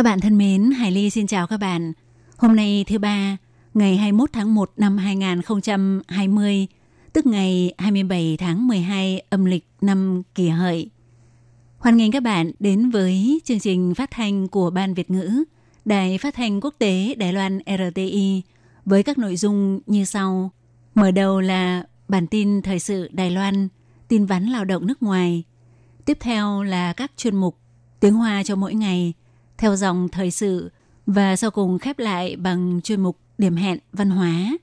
Các bạn thân mến, Hải Ly xin chào các bạn. Hôm nay thứ ba, ngày 21 tháng 1 năm 2020, tức ngày 27 tháng 12 âm lịch năm kỷ hợi. Hoan nghênh các bạn đến với chương trình phát thanh của Ban Việt ngữ, Đài Phát thanh Quốc tế Đài Loan RTI với các nội dung như sau. Mở đầu là bản tin thời sự Đài Loan, tin vắn lao động nước ngoài. Tiếp theo là các chuyên mục tiếng Hoa cho mỗi ngày, theo dòng thời sự và sau cùng khép lại bằng chuyên mục điểm hẹn văn hóa.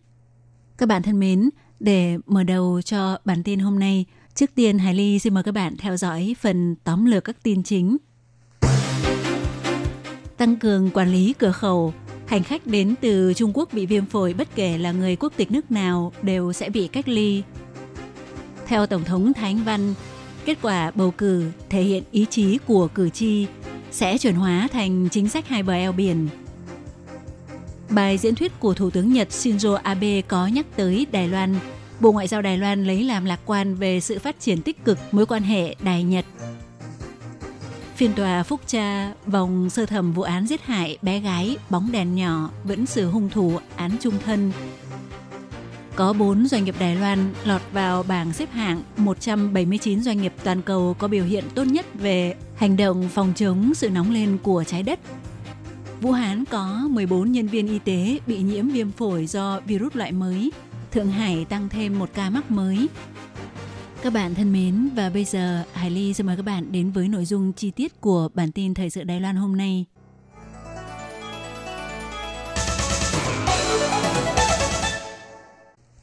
Các bạn thân mến, để mở đầu cho bản tin hôm nay, trước tiên Hải Ly xin mời các bạn theo dõi phần tóm lược các tin chính. Tăng cường quản lý cửa khẩu, hành khách đến từ Trung Quốc bị viêm phổi bất kể là người quốc tịch nước nào đều sẽ bị cách ly. Theo Tổng thống Thái Anh Văn, kết quả bầu cử thể hiện ý chí của cử tri sẽ chuyển hóa thành chính sách hai bờ eo biển. Bài diễn thuyết của Thủ tướng Nhật Shinzo Abe có nhắc tới Đài Loan. Bộ Ngoại giao Đài Loan lấy làm lạc quan về sự phát triển tích cực mối quan hệ Đài-Nhật. Phiên tòa phúc tra vòng sơ thẩm vụ án giết hại bé gái bóng đèn nhỏ vẫn xử hung thủ án trung thân. Có 4 doanh nghiệp Đài Loan lọt vào bảng xếp hạng 179 doanh nghiệp toàn cầu có biểu hiện tốt nhất về hành động phòng chống sự nóng lên của trái đất. Vũ Hán có 14 nhân viên y tế bị nhiễm viêm phổi do virus loại mới. Thượng Hải tăng thêm một ca mắc mới. Các bạn thân mến, và bây giờ Hải Ly xin mời các bạn đến với nội dung chi tiết của bản tin Thời sự Đài Loan hôm nay.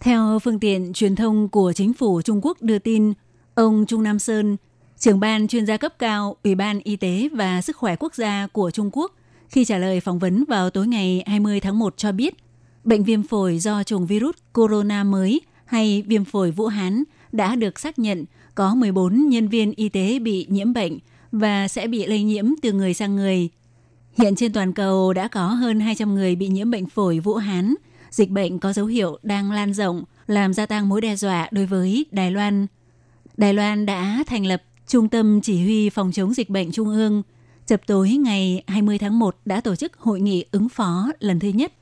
Theo phương tiện truyền thông của chính phủ Trung Quốc đưa tin, ông Trung Nam Sơn, trưởng ban chuyên gia cấp cao Ủy ban Y tế và Sức khỏe quốc gia của Trung Quốc, khi trả lời phỏng vấn vào tối ngày 20 tháng 1 cho biết, bệnh viêm phổi do chủng virus corona mới hay viêm phổi Vũ Hán đã được xác nhận có 14 nhân viên y tế bị nhiễm bệnh và sẽ bị lây nhiễm từ người sang người. Hiện trên toàn cầu đã có hơn 200 người bị nhiễm bệnh phổi Vũ Hán. Dịch bệnh có dấu hiệu đang lan rộng, làm gia tăng mối đe dọa đối với Đài Loan. Đài Loan đã thành lập Trung tâm Chỉ huy Phòng chống dịch bệnh Trung ương. Chập tối ngày 20 tháng 1 đã tổ chức hội nghị ứng phó lần thứ nhất.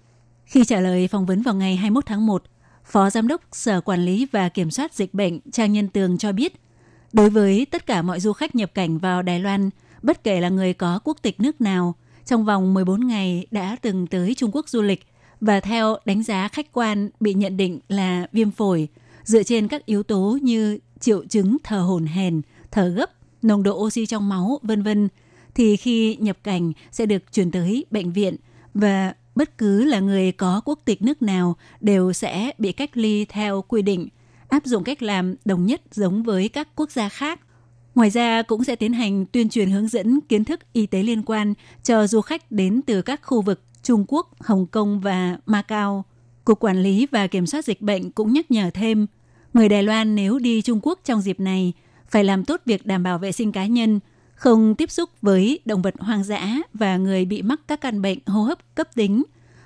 Khi trả lời phỏng vấn vào ngày 21 tháng 1, Phó Giám đốc Sở Quản lý và Kiểm soát Dịch bệnh Trang Nhân Tường cho biết, đối với tất cả mọi du khách nhập cảnh vào Đài Loan, bất kể là người có quốc tịch nước nào, trong vòng 14 ngày đã từng tới Trung Quốc du lịch và theo đánh giá khách quan bị nhận định là viêm phổi dựa trên các yếu tố như triệu chứng thở hổn hển, thở gấp, nồng độ oxy trong máu, vân vân thì khi nhập cảnh sẽ được chuyển tới bệnh viện và bất cứ là người có quốc tịch nước nào đều sẽ bị cách ly theo quy định, áp dụng cách làm đồng nhất giống với các quốc gia khác. Ngoài ra cũng sẽ tiến hành tuyên truyền hướng dẫn kiến thức y tế liên quan cho du khách đến từ các khu vực Trung Quốc, Hồng Kông và Macau. Cục Quản lý và Kiểm soát Dịch bệnh cũng nhắc nhở thêm, người Đài Loan nếu đi Trung Quốc trong dịp này phải làm tốt việc đảm bảo vệ sinh cá nhân, không tiếp xúc với động vật hoang dã và người bị mắc các căn bệnh hô hấp cấp tính,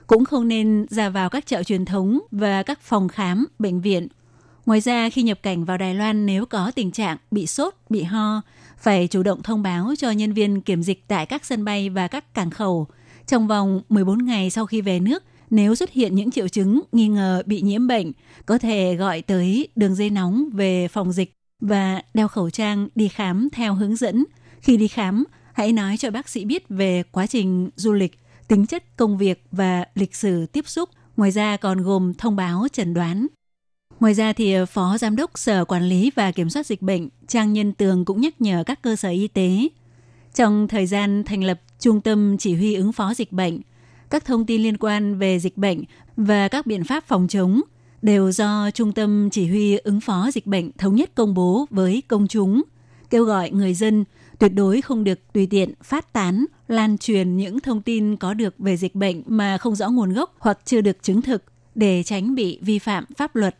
cũng không nên ra vào các chợ truyền thống và các phòng khám, bệnh viện. Ngoài ra, khi nhập cảnh vào Đài Loan nếu có tình trạng bị sốt, bị ho, phải chủ động thông báo cho nhân viên kiểm dịch tại các sân bay và các cảng khẩu. Trong vòng 14 ngày sau khi về nước, nếu xuất hiện những triệu chứng nghi ngờ bị nhiễm bệnh, có thể gọi tới đường dây nóng về phòng dịch và đeo khẩu trang đi khám theo hướng dẫn – khi đi khám, hãy nói cho bác sĩ biết về quá trình du lịch, tính chất công việc và lịch sử tiếp xúc. Ngoài ra còn gồm thông báo chẩn đoán. Ngoài ra thì Phó Giám đốc Sở Quản lý và Kiểm soát Dịch bệnh Trang Nhân Tường cũng nhắc nhở các cơ sở y tế. Trong thời gian thành lập Trung tâm Chỉ huy ứng phó dịch bệnh, các thông tin liên quan về dịch bệnh và các biện pháp phòng chống đều do Trung tâm Chỉ huy ứng phó dịch bệnh thống nhất công bố với công chúng, kêu gọi người dân tuyệt đối không được tùy tiện phát tán, lan truyền những thông tin có được về dịch bệnh mà không rõ nguồn gốc hoặc chưa được chứng thực để tránh bị vi phạm pháp luật.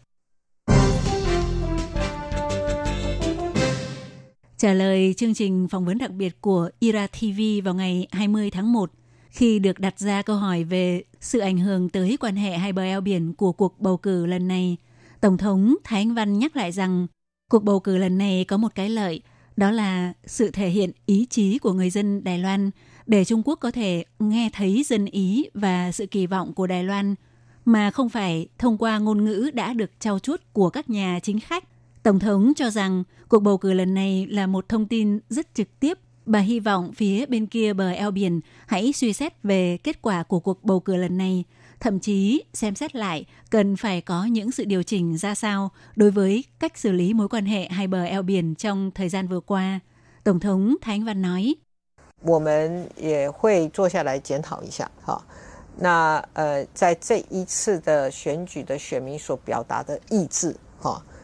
Trả lời chương trình phỏng vấn đặc biệt của Ira TV vào ngày 20 tháng 1, khi được đặt ra câu hỏi về sự ảnh hưởng tới quan hệ hai bờ eo biển của cuộc bầu cử lần này, Tổng thống Thái Anh Văn nhắc lại rằng cuộc bầu cử lần này có một cái lợi, đó là sự thể hiện ý chí của người dân Đài Loan để Trung Quốc có thể nghe thấy dân ý và sự kỳ vọng của Đài Loan mà không phải thông qua ngôn ngữ đã được trao chuốt của các nhà chính khách. Tổng thống cho rằng cuộc bầu cử lần này là một thông tin rất trực tiếp Bà hy vọng phía bên kia bờ eo biển hãy suy xét về kết quả của cuộc bầu cử lần này, thậm chí xem xét lại cần phải có những sự điều chỉnh ra sao đối với cách xử lý mối quan hệ hai bờ eo biển trong thời gian vừa qua. Tổng thống Thái Anh Văn nói. 我们也会坐下来检讨一下，哈。那呃，在这一次的选举的选民所表达的意志，哈，我们也必须。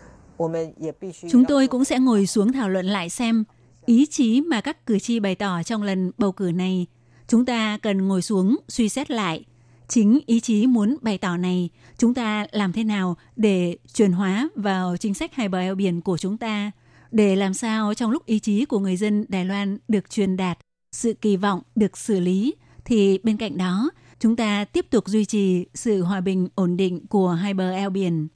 Chúng tôi cũng sẽ ngồi xuống thảo luận lại xem ý chí mà các cử tri bày tỏ trong lần bầu cử này, chúng ta cần ngồi xuống suy xét lại. Chính ý chí muốn bày tỏ này, chúng ta làm thế nào để chuyển hóa vào chính sách hai bờ eo biển của chúng ta, để làm sao trong lúc ý chí của người dân Đài Loan được truyền đạt, sự kỳ vọng được xử lý, thì bên cạnh đó, chúng ta tiếp tục duy trì sự hòa bình ổn định của hai bờ eo biển.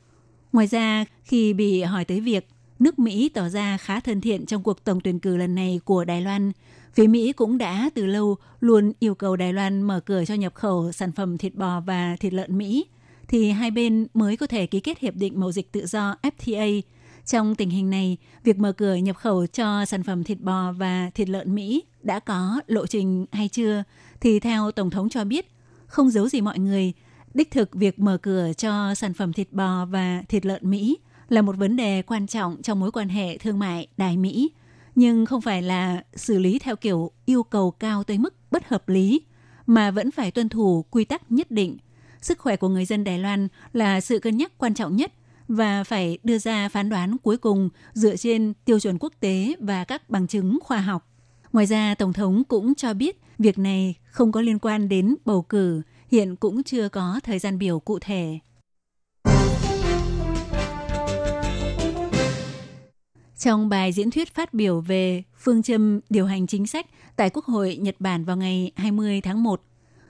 Ngoài ra, khi bị hỏi tới việc nước Mỹ tỏ ra khá thân thiện trong cuộc tổng tuyển cử lần này của Đài Loan. Phía Mỹ cũng đã từ lâu luôn yêu cầu Đài Loan mở cửa cho nhập khẩu sản phẩm thịt bò và thịt lợn Mỹ, thì hai bên mới có thể ký kết hiệp định mậu dịch tự do FTA. Trong tình hình này, việc mở cửa nhập khẩu cho sản phẩm thịt bò và thịt lợn Mỹ đã có lộ trình hay chưa? Thì theo Tổng thống cho biết, không giấu gì mọi người, đích thực việc mở cửa cho sản phẩm thịt bò và thịt lợn Mỹ là một vấn đề quan trọng trong mối quan hệ thương mại Đài Mỹ, nhưng không phải là xử lý theo kiểu yêu cầu cao tới mức bất hợp lý, mà vẫn phải tuân thủ quy tắc nhất định. Sức khỏe của người dân Đài Loan là sự cân nhắc quan trọng nhất và phải đưa ra phán đoán cuối cùng dựa trên tiêu chuẩn quốc tế và các bằng chứng khoa học. Ngoài ra, Tổng thống cũng cho biết việc này không có liên quan đến bầu cử, hiện cũng chưa có thời gian biểu cụ thể. Trong bài diễn thuyết phát biểu về phương châm điều hành chính sách tại Quốc hội Nhật Bản vào ngày 20 tháng 1,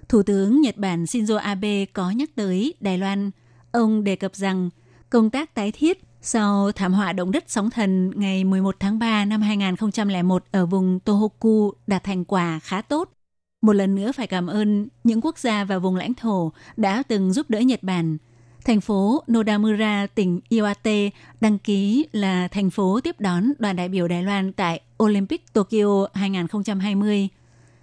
Thủ tướng Nhật Bản Shinzo Abe có nhắc tới Đài Loan. Ông đề cập rằng công tác tái thiết sau thảm họa động đất sóng thần ngày 11 tháng 3 năm 2001 ở vùng Tohoku đạt thành quả khá tốt. Một lần nữa phải cảm ơn những quốc gia và vùng lãnh thổ đã từng giúp đỡ Nhật Bản – thành phố Nodamura, tỉnh Iwate đăng ký là thành phố tiếp đón đoàn đại biểu Đài Loan tại Olympic Tokyo 2020.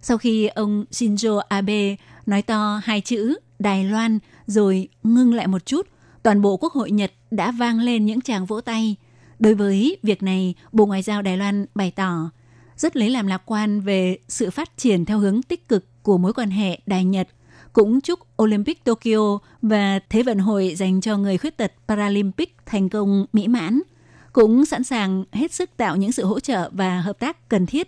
Sau khi ông Shinzo Abe nói to hai chữ Đài Loan rồi ngưng lại một chút, toàn bộ Quốc hội Nhật đã vang lên những tràng vỗ tay. Đối với việc này, Bộ Ngoại giao Đài Loan bày tỏ rất lấy làm lạc quan về sự phát triển theo hướng tích cực của mối quan hệ Đài Nhật – cũng chúc Olympic Tokyo và Thế vận hội dành cho người khuyết tật Paralympic thành công mỹ mãn, cũng sẵn sàng hết sức tạo những sự hỗ trợ và hợp tác cần thiết.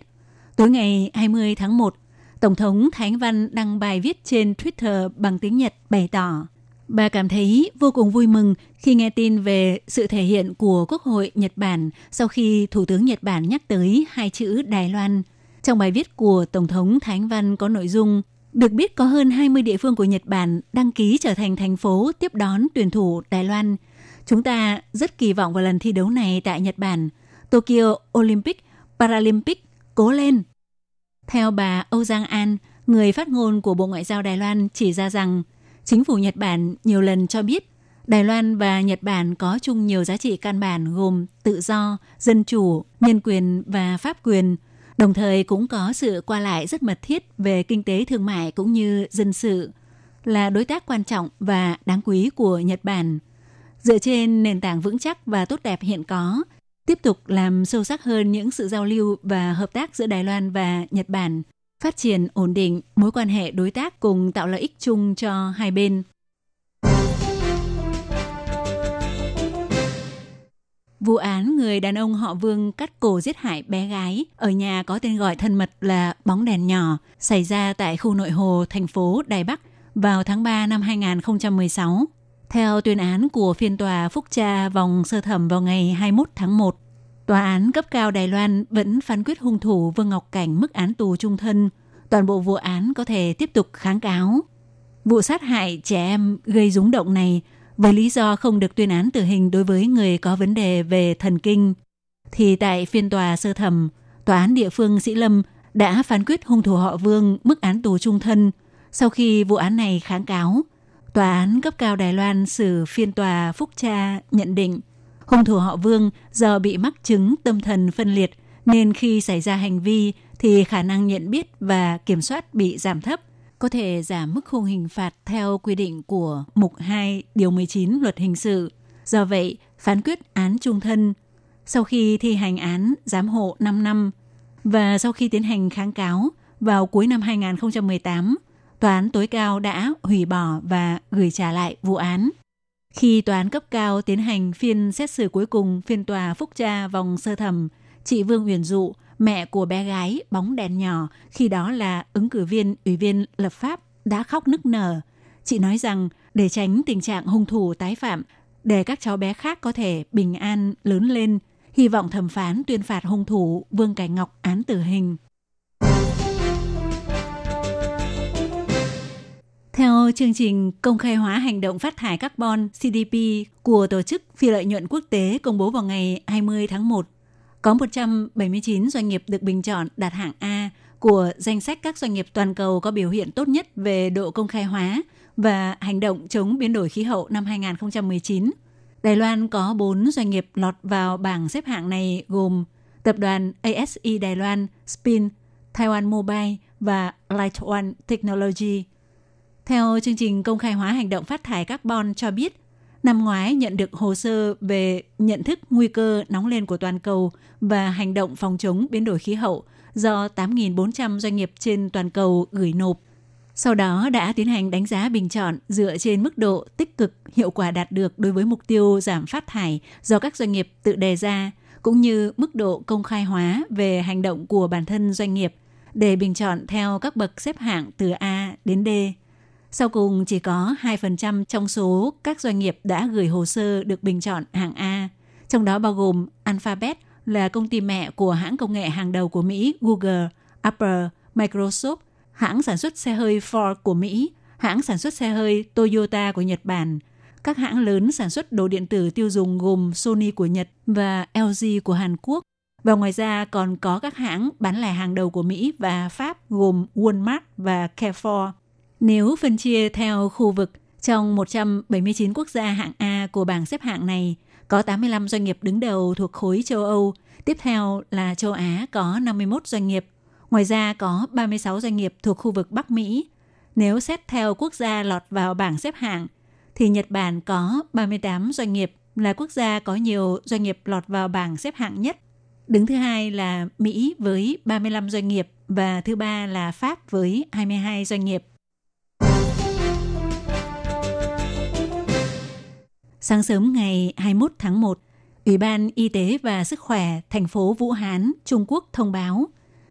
Tối ngày 20 tháng 1, Tổng thống Thái Văn đăng bài viết trên Twitter bằng tiếng Nhật bày tỏ Bà cảm thấy vô cùng vui mừng khi nghe tin về sự thể hiện của Quốc hội Nhật Bản sau khi Thủ tướng Nhật Bản nhắc tới hai chữ Đài Loan. Trong bài viết của Tổng thống Thánh Văn có nội dung được biết có hơn 20 địa phương của Nhật Bản đăng ký trở thành thành phố tiếp đón tuyển thủ Đài Loan. Chúng ta rất kỳ vọng vào lần thi đấu này tại Nhật Bản. Tokyo Olympic, Paralympic, cố lên! Theo bà Âu Giang An, người phát ngôn của Bộ Ngoại giao Đài Loan chỉ ra rằng chính phủ Nhật Bản nhiều lần cho biết Đài Loan và Nhật Bản có chung nhiều giá trị căn bản gồm tự do, dân chủ, nhân quyền và pháp quyền – Đồng thời cũng có sự qua lại rất mật thiết về kinh tế thương mại cũng như dân sự, là đối tác quan trọng và đáng quý của Nhật Bản. Dựa trên nền tảng vững chắc và tốt đẹp hiện có, tiếp tục làm sâu sắc hơn những sự giao lưu và hợp tác giữa Đài Loan và Nhật Bản, phát triển ổn định mối quan hệ đối tác cùng tạo lợi ích chung cho hai bên. Vụ án người đàn ông họ Vương cắt cổ giết hại bé gái ở nhà có tên gọi thân mật là Bóng đèn nhỏ xảy ra tại khu nội hồ thành phố Đài Bắc vào tháng 3 năm 2016. Theo tuyên án của phiên tòa phúc tra vòng sơ thẩm vào ngày 21 tháng 1, tòa án cấp cao Đài Loan vẫn phán quyết hung thủ Vương Ngọc Cảnh mức án tù trung thân. Toàn bộ vụ án có thể tiếp tục kháng cáo. Vụ sát hại trẻ em gây rúng động này với lý do không được tuyên án tử hình đối với người có vấn đề về thần kinh, thì tại phiên tòa sơ thẩm, tòa án địa phương Sĩ Lâm đã phán quyết hung thủ họ Vương mức án tù trung thân. Sau khi vụ án này kháng cáo, tòa án cấp cao Đài Loan xử phiên tòa phúc tra nhận định hung thủ họ Vương do bị mắc chứng tâm thần phân liệt nên khi xảy ra hành vi thì khả năng nhận biết và kiểm soát bị giảm thấp – có thể giảm mức khung hình phạt theo quy định của Mục 2 Điều 19 Luật Hình sự. Do vậy, phán quyết án trung thân sau khi thi hành án giám hộ 5 năm và sau khi tiến hành kháng cáo vào cuối năm 2018, Tòa án tối cao đã hủy bỏ và gửi trả lại vụ án. Khi tòa án cấp cao tiến hành phiên xét xử cuối cùng phiên tòa phúc tra vòng sơ thẩm, chị Vương Uyển Dụ mẹ của bé gái bóng đèn nhỏ khi đó là ứng cử viên ủy viên lập pháp đã khóc nức nở. Chị nói rằng để tránh tình trạng hung thủ tái phạm, để các cháu bé khác có thể bình an lớn lên, hy vọng thẩm phán tuyên phạt hung thủ Vương Cảnh Ngọc án tử hình. Theo chương trình công khai hóa hành động phát thải carbon CDP của Tổ chức Phi lợi nhuận quốc tế công bố vào ngày 20 tháng 1, có 179 doanh nghiệp được bình chọn đạt hạng A của danh sách các doanh nghiệp toàn cầu có biểu hiện tốt nhất về độ công khai hóa và hành động chống biến đổi khí hậu năm 2019. Đài Loan có 4 doanh nghiệp lọt vào bảng xếp hạng này gồm tập đoàn ASE Đài Loan, Spin, Taiwan Mobile và Light One Technology. Theo chương trình công khai hóa hành động phát thải carbon cho biết, Năm ngoái nhận được hồ sơ về nhận thức nguy cơ nóng lên của toàn cầu và hành động phòng chống biến đổi khí hậu do 8.400 doanh nghiệp trên toàn cầu gửi nộp. Sau đó đã tiến hành đánh giá bình chọn dựa trên mức độ tích cực hiệu quả đạt được đối với mục tiêu giảm phát thải do các doanh nghiệp tự đề ra, cũng như mức độ công khai hóa về hành động của bản thân doanh nghiệp để bình chọn theo các bậc xếp hạng từ A đến D. Sau cùng chỉ có 2% trong số các doanh nghiệp đã gửi hồ sơ được bình chọn hạng A, trong đó bao gồm Alphabet là công ty mẹ của hãng công nghệ hàng đầu của Mỹ Google, Apple, Microsoft, hãng sản xuất xe hơi Ford của Mỹ, hãng sản xuất xe hơi Toyota của Nhật Bản, các hãng lớn sản xuất đồ điện tử tiêu dùng gồm Sony của Nhật và LG của Hàn Quốc. Và ngoài ra còn có các hãng bán lẻ hàng đầu của Mỹ và Pháp gồm Walmart và Carrefour. Nếu phân chia theo khu vực, trong 179 quốc gia hạng A của bảng xếp hạng này, có 85 doanh nghiệp đứng đầu thuộc khối châu Âu, tiếp theo là châu Á có 51 doanh nghiệp, ngoài ra có 36 doanh nghiệp thuộc khu vực Bắc Mỹ. Nếu xét theo quốc gia lọt vào bảng xếp hạng, thì Nhật Bản có 38 doanh nghiệp là quốc gia có nhiều doanh nghiệp lọt vào bảng xếp hạng nhất. Đứng thứ hai là Mỹ với 35 doanh nghiệp và thứ ba là Pháp với 22 doanh nghiệp. Sáng sớm ngày 21 tháng 1, Ủy ban Y tế và Sức khỏe thành phố Vũ Hán, Trung Quốc thông báo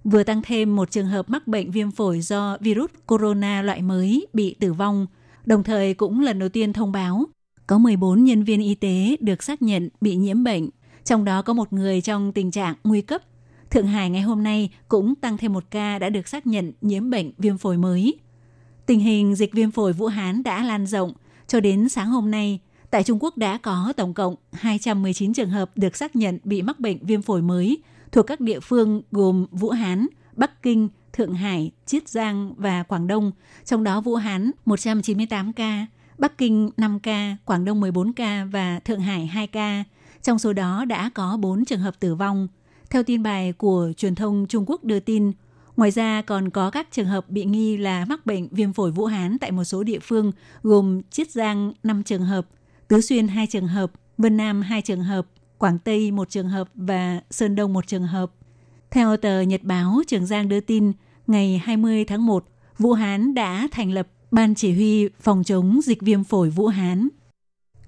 vừa tăng thêm một trường hợp mắc bệnh viêm phổi do virus corona loại mới bị tử vong, đồng thời cũng lần đầu tiên thông báo có 14 nhân viên y tế được xác nhận bị nhiễm bệnh, trong đó có một người trong tình trạng nguy cấp. Thượng Hải ngày hôm nay cũng tăng thêm một ca đã được xác nhận nhiễm bệnh viêm phổi mới. Tình hình dịch viêm phổi Vũ Hán đã lan rộng, cho đến sáng hôm nay, Tại Trung Quốc đã có tổng cộng 219 trường hợp được xác nhận bị mắc bệnh viêm phổi mới thuộc các địa phương gồm Vũ Hán, Bắc Kinh, Thượng Hải, Chiết Giang và Quảng Đông, trong đó Vũ Hán 198 ca, Bắc Kinh 5 ca, Quảng Đông 14 ca và Thượng Hải 2 ca. Trong số đó đã có 4 trường hợp tử vong. Theo tin bài của truyền thông Trung Quốc đưa tin, ngoài ra còn có các trường hợp bị nghi là mắc bệnh viêm phổi Vũ Hán tại một số địa phương gồm Chiết Giang 5 trường hợp, Tứ Xuyên hai trường hợp, Vân Nam hai trường hợp, Quảng Tây một trường hợp và Sơn Đông một trường hợp. Theo tờ Nhật báo Trường Giang đưa tin, ngày 20 tháng 1, Vũ Hán đã thành lập Ban Chỉ huy phòng chống dịch viêm phổi Vũ Hán.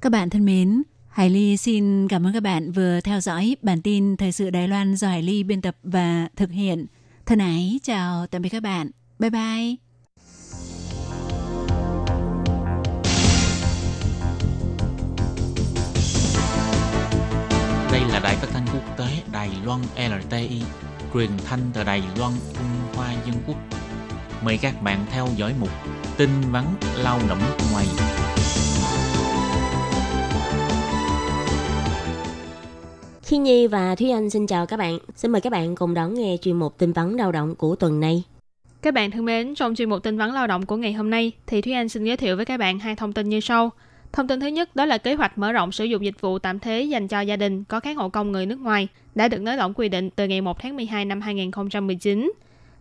Các bạn thân mến, Hải Ly xin cảm ơn các bạn vừa theo dõi bản tin Thời sự Đài Loan do Hải Ly biên tập và thực hiện. Thân ái, chào tạm biệt các bạn. Bye bye. Đài phát thanh quốc tế Đài Loan LTI, truyền thanh từ Đài Loan, Trung Hoa Dân Quốc. Mời các bạn theo dõi mục tin vắn lao động ngoài. Khi Nhi và Thúy Anh xin chào các bạn. Xin mời các bạn cùng đón nghe chuyên mục tin vắn lao động của tuần này. Các bạn thân mến, trong chuyên mục tin vắn lao động của ngày hôm nay thì Thúy Anh xin giới thiệu với các bạn hai thông tin như sau. Thông tin thứ nhất đó là kế hoạch mở rộng sử dụng dịch vụ tạm thế dành cho gia đình có kháng hộ công người nước ngoài đã được nới lỏng quy định từ ngày 1 tháng 12 năm 2019.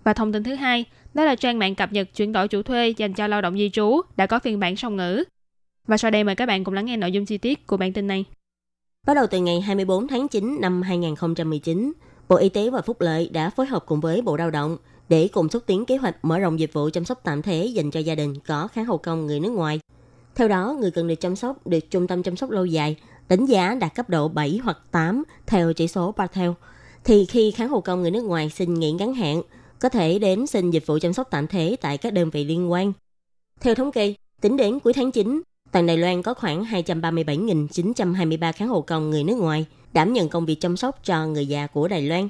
Và thông tin thứ hai đó là trang mạng cập nhật chuyển đổi chủ thuê dành cho lao động di trú đã có phiên bản song ngữ. Và sau đây mời các bạn cùng lắng nghe nội dung chi tiết của bản tin này. Bắt đầu từ ngày 24 tháng 9 năm 2019, Bộ Y tế và Phúc lợi đã phối hợp cùng với Bộ Lao động để cùng xúc tiến kế hoạch mở rộng dịch vụ chăm sóc tạm thế dành cho gia đình có kháng hộ công người nước ngoài. Theo đó, người cần được chăm sóc được trung tâm chăm sóc lâu dài đánh giá đạt cấp độ 7 hoặc 8 theo chỉ số Patel, thì khi kháng hộ công người nước ngoài xin nghỉ ngắn hạn, có thể đến xin dịch vụ chăm sóc tạm thế tại các đơn vị liên quan. Theo thống kê, tính đến cuối tháng 9, toàn Đài Loan có khoảng 237.923 kháng hộ công người nước ngoài đảm nhận công việc chăm sóc cho người già của Đài Loan.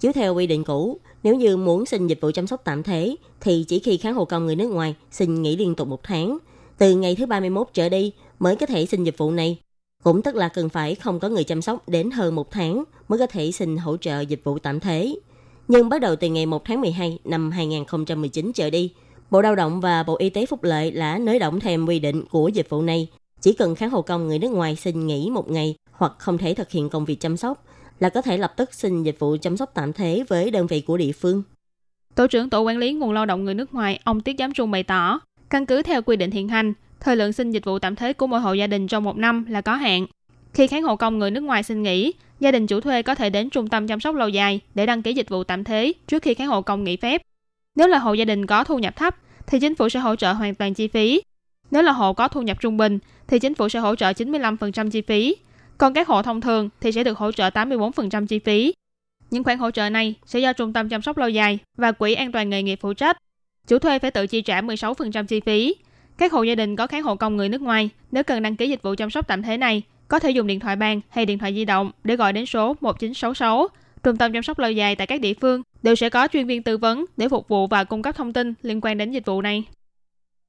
Chiếu theo quy định cũ, nếu như muốn xin dịch vụ chăm sóc tạm thế, thì chỉ khi kháng hộ công người nước ngoài xin nghỉ liên tục một tháng, từ ngày thứ 31 trở đi mới có thể xin dịch vụ này. Cũng tức là cần phải không có người chăm sóc đến hơn một tháng mới có thể xin hỗ trợ dịch vụ tạm thế. Nhưng bắt đầu từ ngày 1 tháng 12 năm 2019 trở đi, Bộ Lao động và Bộ Y tế Phúc lợi đã nới lỏng thêm quy định của dịch vụ này. Chỉ cần kháng hộ công người nước ngoài xin nghỉ một ngày hoặc không thể thực hiện công việc chăm sóc là có thể lập tức xin dịch vụ chăm sóc tạm thế với đơn vị của địa phương. Tổ trưởng Tổ quản lý nguồn lao động người nước ngoài, ông Tiết Giám Trung bày tỏ, căn cứ theo quy định hiện hành, thời lượng xin dịch vụ tạm thế của mỗi hộ gia đình trong một năm là có hạn. Khi kháng hộ công người nước ngoài xin nghỉ, gia đình chủ thuê có thể đến trung tâm chăm sóc lâu dài để đăng ký dịch vụ tạm thế trước khi kháng hộ công nghỉ phép. Nếu là hộ gia đình có thu nhập thấp, thì chính phủ sẽ hỗ trợ hoàn toàn chi phí. Nếu là hộ có thu nhập trung bình, thì chính phủ sẽ hỗ trợ 95% chi phí. Còn các hộ thông thường thì sẽ được hỗ trợ 84% chi phí. Những khoản hỗ trợ này sẽ do Trung tâm chăm sóc lâu dài và Quỹ an toàn nghề nghiệp phụ trách. Chủ thuê phải tự chi trả 16% chi phí. Các hộ gia đình có kháng hộ công người nước ngoài nếu cần đăng ký dịch vụ chăm sóc tạm thế này, có thể dùng điện thoại bàn hay điện thoại di động để gọi đến số 1966. Trung tâm chăm sóc lâu dài tại các địa phương đều sẽ có chuyên viên tư vấn để phục vụ và cung cấp thông tin liên quan đến dịch vụ này.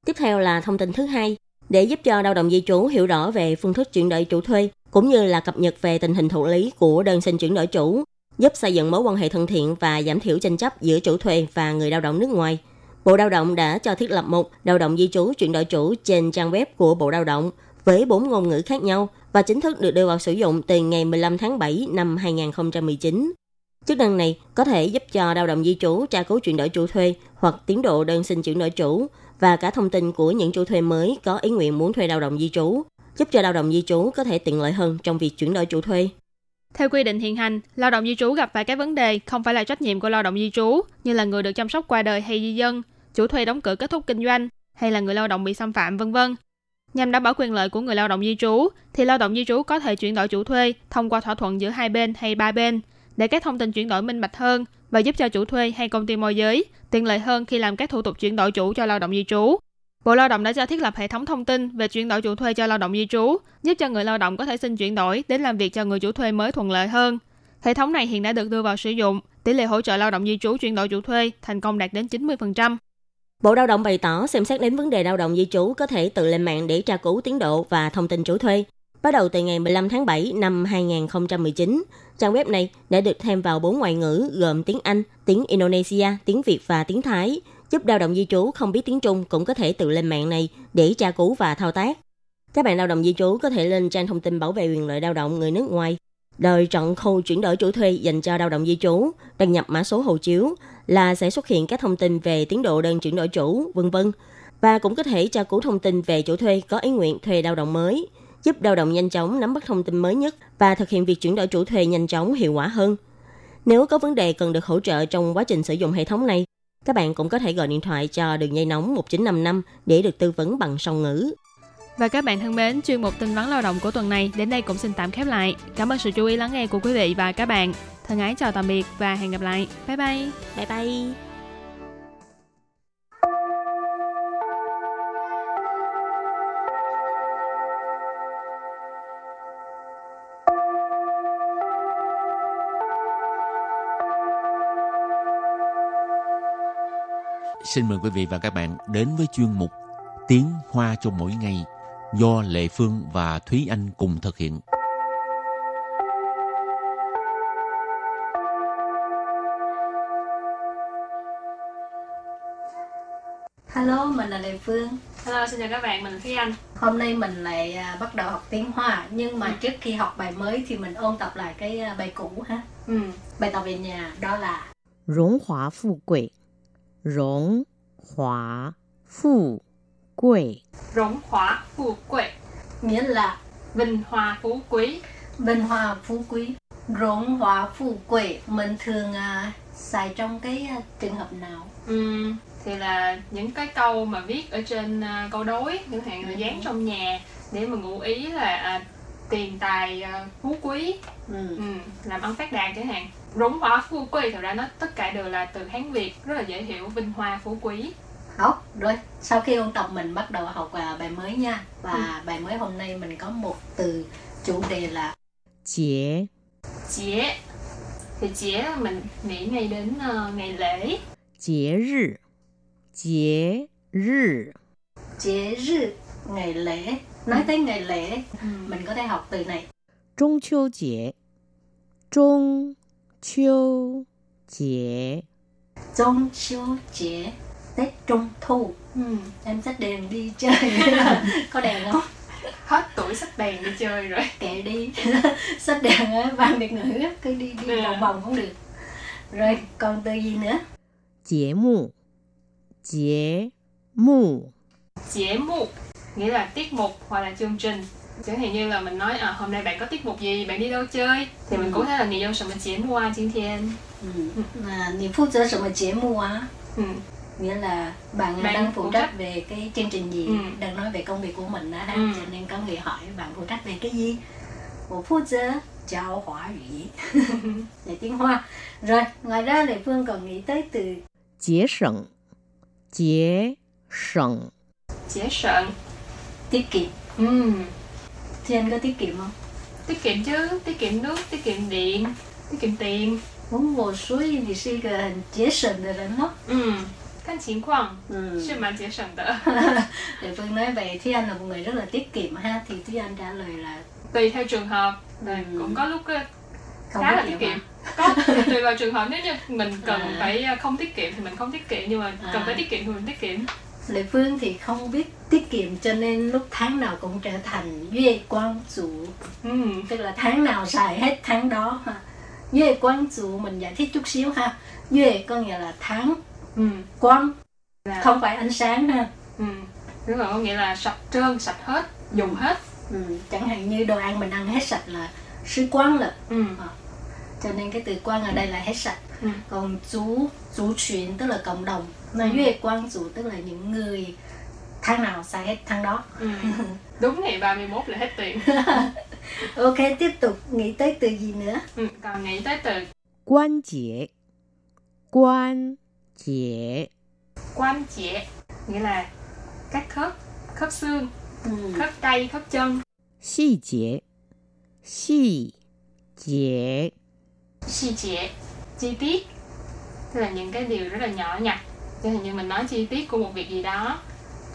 Tiếp theo là thông tin thứ hai, để giúp cho lao động di trú hiểu rõ về phương thức chuyển đổi chủ thuê cũng như là cập nhật về tình hình thụ lý của đơn xin chuyển đổi chủ, giúp xây dựng mối quan hệ thân thiện và giảm thiểu tranh chấp giữa chủ thuê và người lao động nước ngoài. Bộ Lao động đã cho thiết lập một lao động di trú chuyển đổi chủ trên trang web của Bộ Lao động với bốn ngôn ngữ khác nhau và chính thức được đưa vào sử dụng từ ngày 15 tháng 7 năm 2019. Chức năng này có thể giúp cho lao động di trú tra cứu chuyển đổi chủ thuê hoặc tiến độ đơn xin chuyển đổi chủ và cả thông tin của những chủ thuê mới có ý nguyện muốn thuê lao động di trú, giúp cho lao động di trú có thể tiện lợi hơn trong việc chuyển đổi chủ thuê. Theo quy định hiện hành, lao động di trú gặp phải các vấn đề không phải là trách nhiệm của lao động di trú, như là người được chăm sóc qua đời hay di dân, chủ thuê đóng cửa kết thúc kinh doanh, hay là người lao động bị xâm phạm vân vân. Nhằm đảm bảo quyền lợi của người lao động di trú, thì lao động di trú có thể chuyển đổi chủ thuê thông qua thỏa thuận giữa hai bên hay ba bên, để các thông tin chuyển đổi minh bạch hơn và giúp cho chủ thuê hay công ty môi giới tiện lợi hơn khi làm các thủ tục chuyển đổi chủ cho lao động di trú. Bộ Lao động đã cho thiết lập hệ thống thông tin về chuyển đổi chủ thuê cho lao động di trú, giúp cho người lao động có thể xin chuyển đổi đến làm việc cho người chủ thuê mới thuận lợi hơn. Hệ thống này hiện đã được đưa vào sử dụng, tỷ lệ hỗ trợ lao động di trú chuyển đổi chủ thuê thành công đạt đến 90%. Bộ Lao động bày tỏ xem xét đến vấn đề lao động di trú có thể tự lên mạng để tra cứu tiến độ và thông tin chủ thuê. Bắt đầu từ ngày 15 tháng 7 năm 2019, trang web này đã được thêm vào bốn ngoại ngữ gồm tiếng Anh, tiếng Indonesia, tiếng Việt và tiếng Thái, giúp lao động di trú không biết tiếng Trung cũng có thể tự lên mạng này để tra cứu và thao tác. Các bạn lao động di trú có thể lên trang thông tin bảo vệ quyền lợi lao động người nước ngoài, đợi chọn khu chuyển đổi chủ thuê dành cho lao động di trú, đăng nhập mã số hộ chiếu là sẽ xuất hiện các thông tin về tiến độ đơn chuyển đổi chủ, vân vân và cũng có thể tra cứu thông tin về chủ thuê có ý nguyện thuê lao động mới, giúp lao động nhanh chóng nắm bắt thông tin mới nhất và thực hiện việc chuyển đổi chủ thuê nhanh chóng hiệu quả hơn. Nếu có vấn đề cần được hỗ trợ trong quá trình sử dụng hệ thống này, các bạn cũng có thể gọi điện thoại cho đường dây nóng 1955 để được tư vấn bằng song ngữ. Và các bạn thân mến, chuyên mục tin vắn lao động của tuần này đến đây cũng xin tạm khép lại. Cảm ơn sự chú ý lắng nghe của quý vị và các bạn. Thân ái chào tạm biệt và hẹn gặp lại. Bye bye. Bye bye. xin mời quý vị và các bạn đến với chuyên mục Tiếng Hoa cho mỗi ngày do Lệ Phương và Thúy Anh cùng thực hiện. Hello, mình là Lệ Phương. Hello, xin chào các bạn, mình là Thúy Anh. Hôm nay mình lại à, bắt đầu học tiếng Hoa, nhưng mà ừ. trước khi học bài mới thì mình ôn tập lại cái à, bài cũ ha. Ừ. Bài tập về nhà đó là Rống Hòa Phụ Quỷ 荣华富贵， Rỗng hỏa phù quệ, Nghĩa là vinh hoa phú quý. bình hòa phú quý Rộn hòa phú quệ Mình thường à, xài trong cái à, trường hợp nào Ừ. Thì là những cái câu mà viết ở trên à, câu đối, chẳng hạn là Ừ. dán trong nhà để mà ngụ ý là à, tiền tài à, phú quý, ừ. ừ. làm ăn phát đạt chẳng hạn. Rỗng hỏa phú quý thật ra nó tất cả đều là từ Hán Việt rất là dễ hiểu vinh hoa phú quý. Học rồi Sau khi ôn tập mình bắt đầu học à, bài mới nha Và Ừ. bài mới hôm nay mình có một từ chủ đề là 节 Chế thì chế là mình nghĩ ngay đến ờ, ngày lễ 节日，节日 chế rư ngày lễ nói tới ngày lễ ừ. mình có thể học từ này 中秋节，中 秋节， Trung chiêu chế Tết Trung Thu Ừ. em xách đèn đi chơi có đèn không hết tuổi sách đèn đi chơi rồi kệ đi xách đèn á vang biệt ngữ á, cứ đi đi Ừ. vòng vòng cũng được rồi còn từ gì nữa 节目，节目， chế mục nghĩa là tiết mục hoặc là chương trình chẳng hạn như là mình nói à, hôm nay bạn có tiết mục gì bạn đi đâu chơi thì mình Ừ. cũng có thể là nghỉ vô什么节目啊今天 ừ. à, 你负责什么节目啊 ừ. nghĩa là bạn, Bạn đang phụ phụ trách. trách về cái chương trình gì Ừ. đang nói về công việc của mình đó ha Ừ. cho nên có người hỏi bạn phụ trách về cái gì 我负责教华语 về tiếng hoa rồi ngoài ra lệ phương còn nghĩ tới từ 节省，节省， chế sợn tiết kiệm ừ. Chị Anh có tiết kiệm không? Tiết kiệm chứ, tiết kiệm nước, tiết kiệm điện, tiết kiệm tiền Muốn mua suối thì suy cái hình chế sần rồi lắm đó Ừ, căn chính khoảng, ừ. sự mà Để Phương nói vậy, Thúy Anh là một người rất là tiết kiệm ha Thì Thúy Anh trả lời là Tùy theo trường hợp, ừ. cũng có lúc ờ, không khá là tiết kiệm có tùy vào trường hợp nếu như mình cần à. phải ờ, không tiết kiệm thì mình không tiết kiệm nhưng mà cần à. phải tiết kiệm thì mình tiết kiệm Lệ Phương thì không biết tiết kiệm cho nên lúc tháng nào cũng trở thành Duy quang chủ ừ. Tức là tháng nào xài hết tháng đó ha Duy quang chủ mình giải thích chút xíu ha Duy có nghĩa là tháng Ừ. Quang Là, không phải ánh sáng ha ừ. Đúng rồi, có nghĩa là sạch trơn, sạch hết, dùng hết ừ. Chẳng hạn như đồ ăn mình ăn hết sạch là sư quang là ừ. cho nên cái từ quang ở đây là hết sạch Ừ. còn chú chú chuyển tức là cộng đồng mà ừ. Yue Quang Chủ tức là những người tháng nào xài hết tháng đó. Ừ. đúng ngày 31 là hết tiền. Ok tiếp tục. Nghĩ tới từ gì nữa? Ừ, còn nghĩ tới từ quan chế quan chế quan chế nghĩa là các khớp khớp xương ừ. khớp tay khớp chân. Xì chế xì chế xì chế chi tiết tức là những cái điều rất là nhỏ nhặt chẳng hạn như mình nói chi tiết của một việc gì đó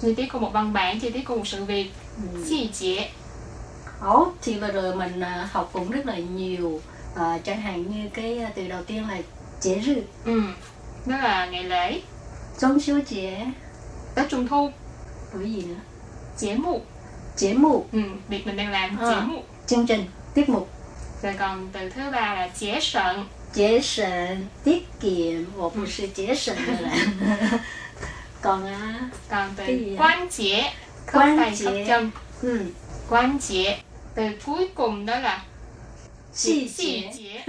chi tiết của một văn bản chi tiết của một sự việc ừ. chi tiết Ồ, thì vừa rồi mình à, học cũng rất là nhiều à, chẳng hạn như cái à, từ đầu tiên là chế rư. Ừ đó là ngày lễ. Trung siêu chế Tết Trung Thu. Cái gì nữa? Chế mụ Chế mụ Ừ, việc mình đang làm à, chế mụ Chương trình, tiết mục. Rồi còn từ thứ ba là chế sận. 节省 tiết kiệm 我不是节省的人 còn à, Còn từ Cái gì ạ? quan chế Khớp Quan tay, chế. khớp chân ừ, Quan chế Từ cuối cùng đó là Chi Chi chế. chế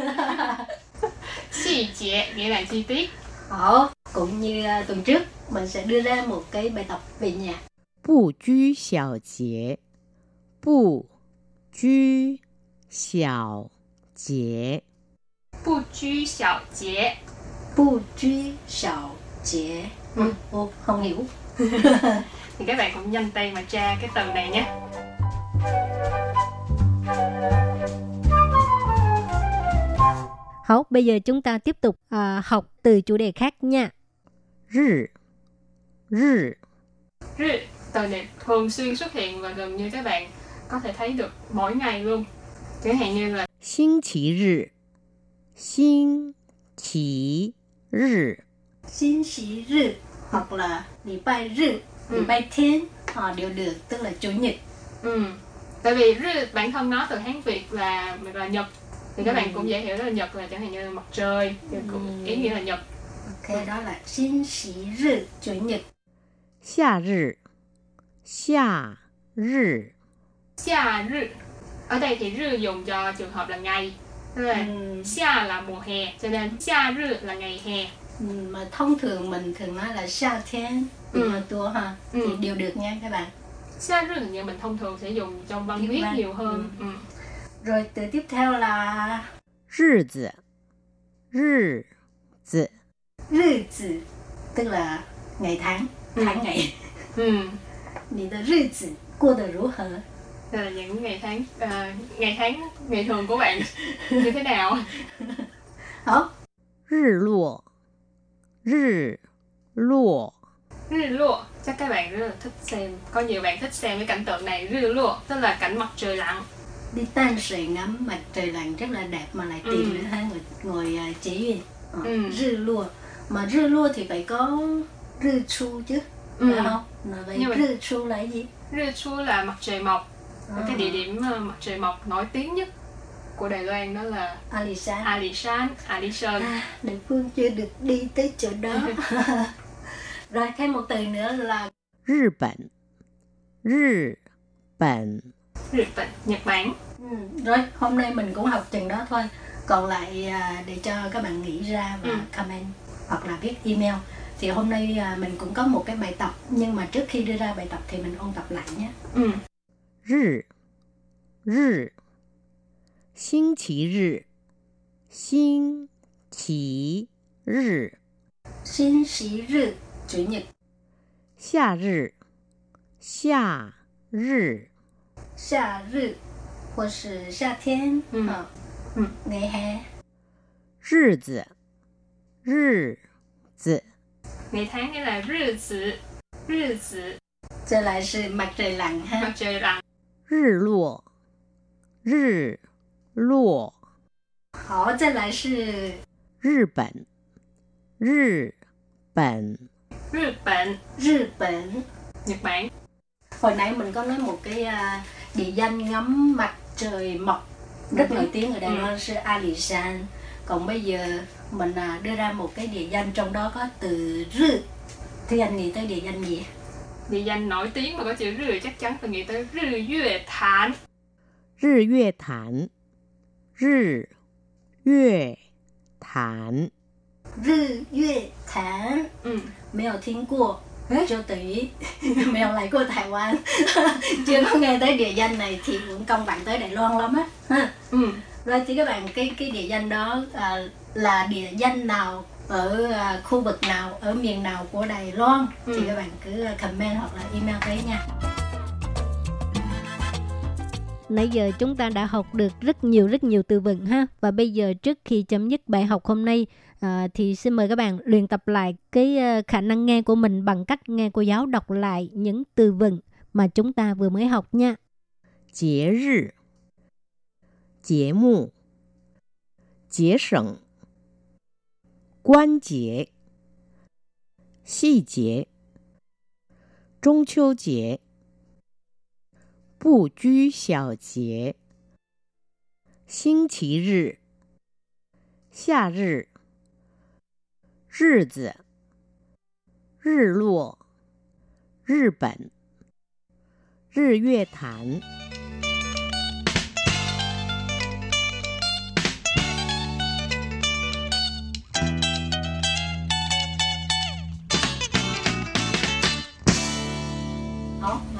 Chi chế nghĩa là chi tiết Đó, cũng như à, tuần trước mình sẽ đưa ra một cái bài tập về nhà 不拘小节， 不拘小节，不拘小节， bu truy xảo chế ừ. Ô, không hiểu thì các bạn cũng nhanh tay mà tra cái từ này nhé. Hảo, bây giờ chúng ta tiếp tục à, học từ chủ đề khác nha. 日日 Rư, từ này thường xuyên xuất hiện và gần như các bạn có thể thấy được mỗi ngày luôn. Chẳng hạn như là 星期日， 星期日 xin xí rư hoặc là礼拜日Ừ.礼拜天họ đều được tức là chủ nhật ừ. tại vì rư bản thân nó từ Hán Việt là là nhật thì các Ừ. bạn cũng dễ hiểu đó là nhật là chẳng hạn như là mặt trời thì cũng Ừ. ý nghĩa là nhật ok đó là xin xí rư chủ nhật 夏日，夏日 Xia rư ở đây thì rư dùng cho trường hợp là ngày Tức là ừ. xia là mùa hè cho nên xia rư là ngày hè Ừ, mà thông thường mình thường nói là夏天Ừ. ừ. tua ha Ừ. thì đều được nha các bạn xia rư là như mình thông thường sẽ dùng trong văn Viết viết văn. nhiều hơn ừ. rồi từ tiếp theo là 日子，日子 rư tử tức là ngày tháng Ừ. tháng ngày Ừ. 你的日子过得如何 Giờ là những ngày tháng uh, ngày tháng ngày thường của bạn như thế nào? Hả? Rì lụa Rì lụa Rì lụa Chắc các bạn rất là thích xem Có nhiều bạn thích xem cái cảnh tượng này Rì lụa Tức là cảnh mặt trời lặn Đi tan sợi ngắm mặt trời lặn rất là đẹp Mà lại tiền ừ. nữa ha Ngồi, ngồi à, chỉ ờ, ừ. Rì lụa Mà rì lụa thì phải có rì chu chứ Ừ. Phải không? Mà vậy rì chu là gì? Rì chu là mặt trời mọc à. cái địa điểm ờ, mặt trời mọc nổi tiếng nhất của Đài Loan đó là Alishan Alishan Alishan à, Định Phương chưa được đi tới chỗ đó Rồi thêm một từ nữa là Nhật Bản Nhật Bản Nhật Bản, Nhật Bản. Ừ, rồi hôm nay mình cũng học chừng đó thôi còn lại à, để cho các bạn nghĩ ra và ừ. comment hoặc là viết email thì hôm nay à, mình cũng có một cái bài tập nhưng mà trước khi đưa ra bài tập thì mình ôn tập lại nhé ừ. 日日，星期日，星期日， xin xí rư chủ nhật 夏日，夏日， 夏日或是夏天嗯啊嗯 ngày hè 日子，日子， ngày tháng nghĩa là rư tử rư tử trở lại sự mặt trời lặn ha mặt trời lặn 日落，日落， họ trở lại sự 日本，日本， Nhật Bản Nhật Bản Nhật Bản hồi nãy mình có nói một cái à, địa danh ngắm mặt trời mọc rất Ừ. nổi tiếng ở Đài Ừ. Loan là Alishan còn bây giờ mình à, đưa ra một cái địa danh trong đó có từ rư thì anh nghĩ tới địa danh gì địa danh nổi tiếng mà có chữ rư chắc chắn phải nghĩ tới rư yue thản 日月潭，日月潭， rư yue thản ừ. 没有听过就等于没有来过台湾 chưa có nghe tới địa danh này thì cũng công bạn tới Đài Loan lắm á ha. Ừ. rồi thì các bạn cái cái địa danh đó à, là địa danh nào ở à, khu vực nào ở miền nào của Đài Loan ừ. thì các bạn cứ à, comment hoặc là email tới nha. Nãy giờ chúng ta đã học được rất nhiều rất nhiều từ vựng ha. Và bây giờ trước khi chấm dứt bài học hôm nay à, thì xin mời các bạn luyện tập lại cái à, khả năng nghe của mình bằng cách nghe cô giáo đọc lại những từ vựng mà chúng ta vừa mới học nha. Chế 关节、细节、中秋节、不拘小节、星期日、夏日、日子、日落、日本、日月潭。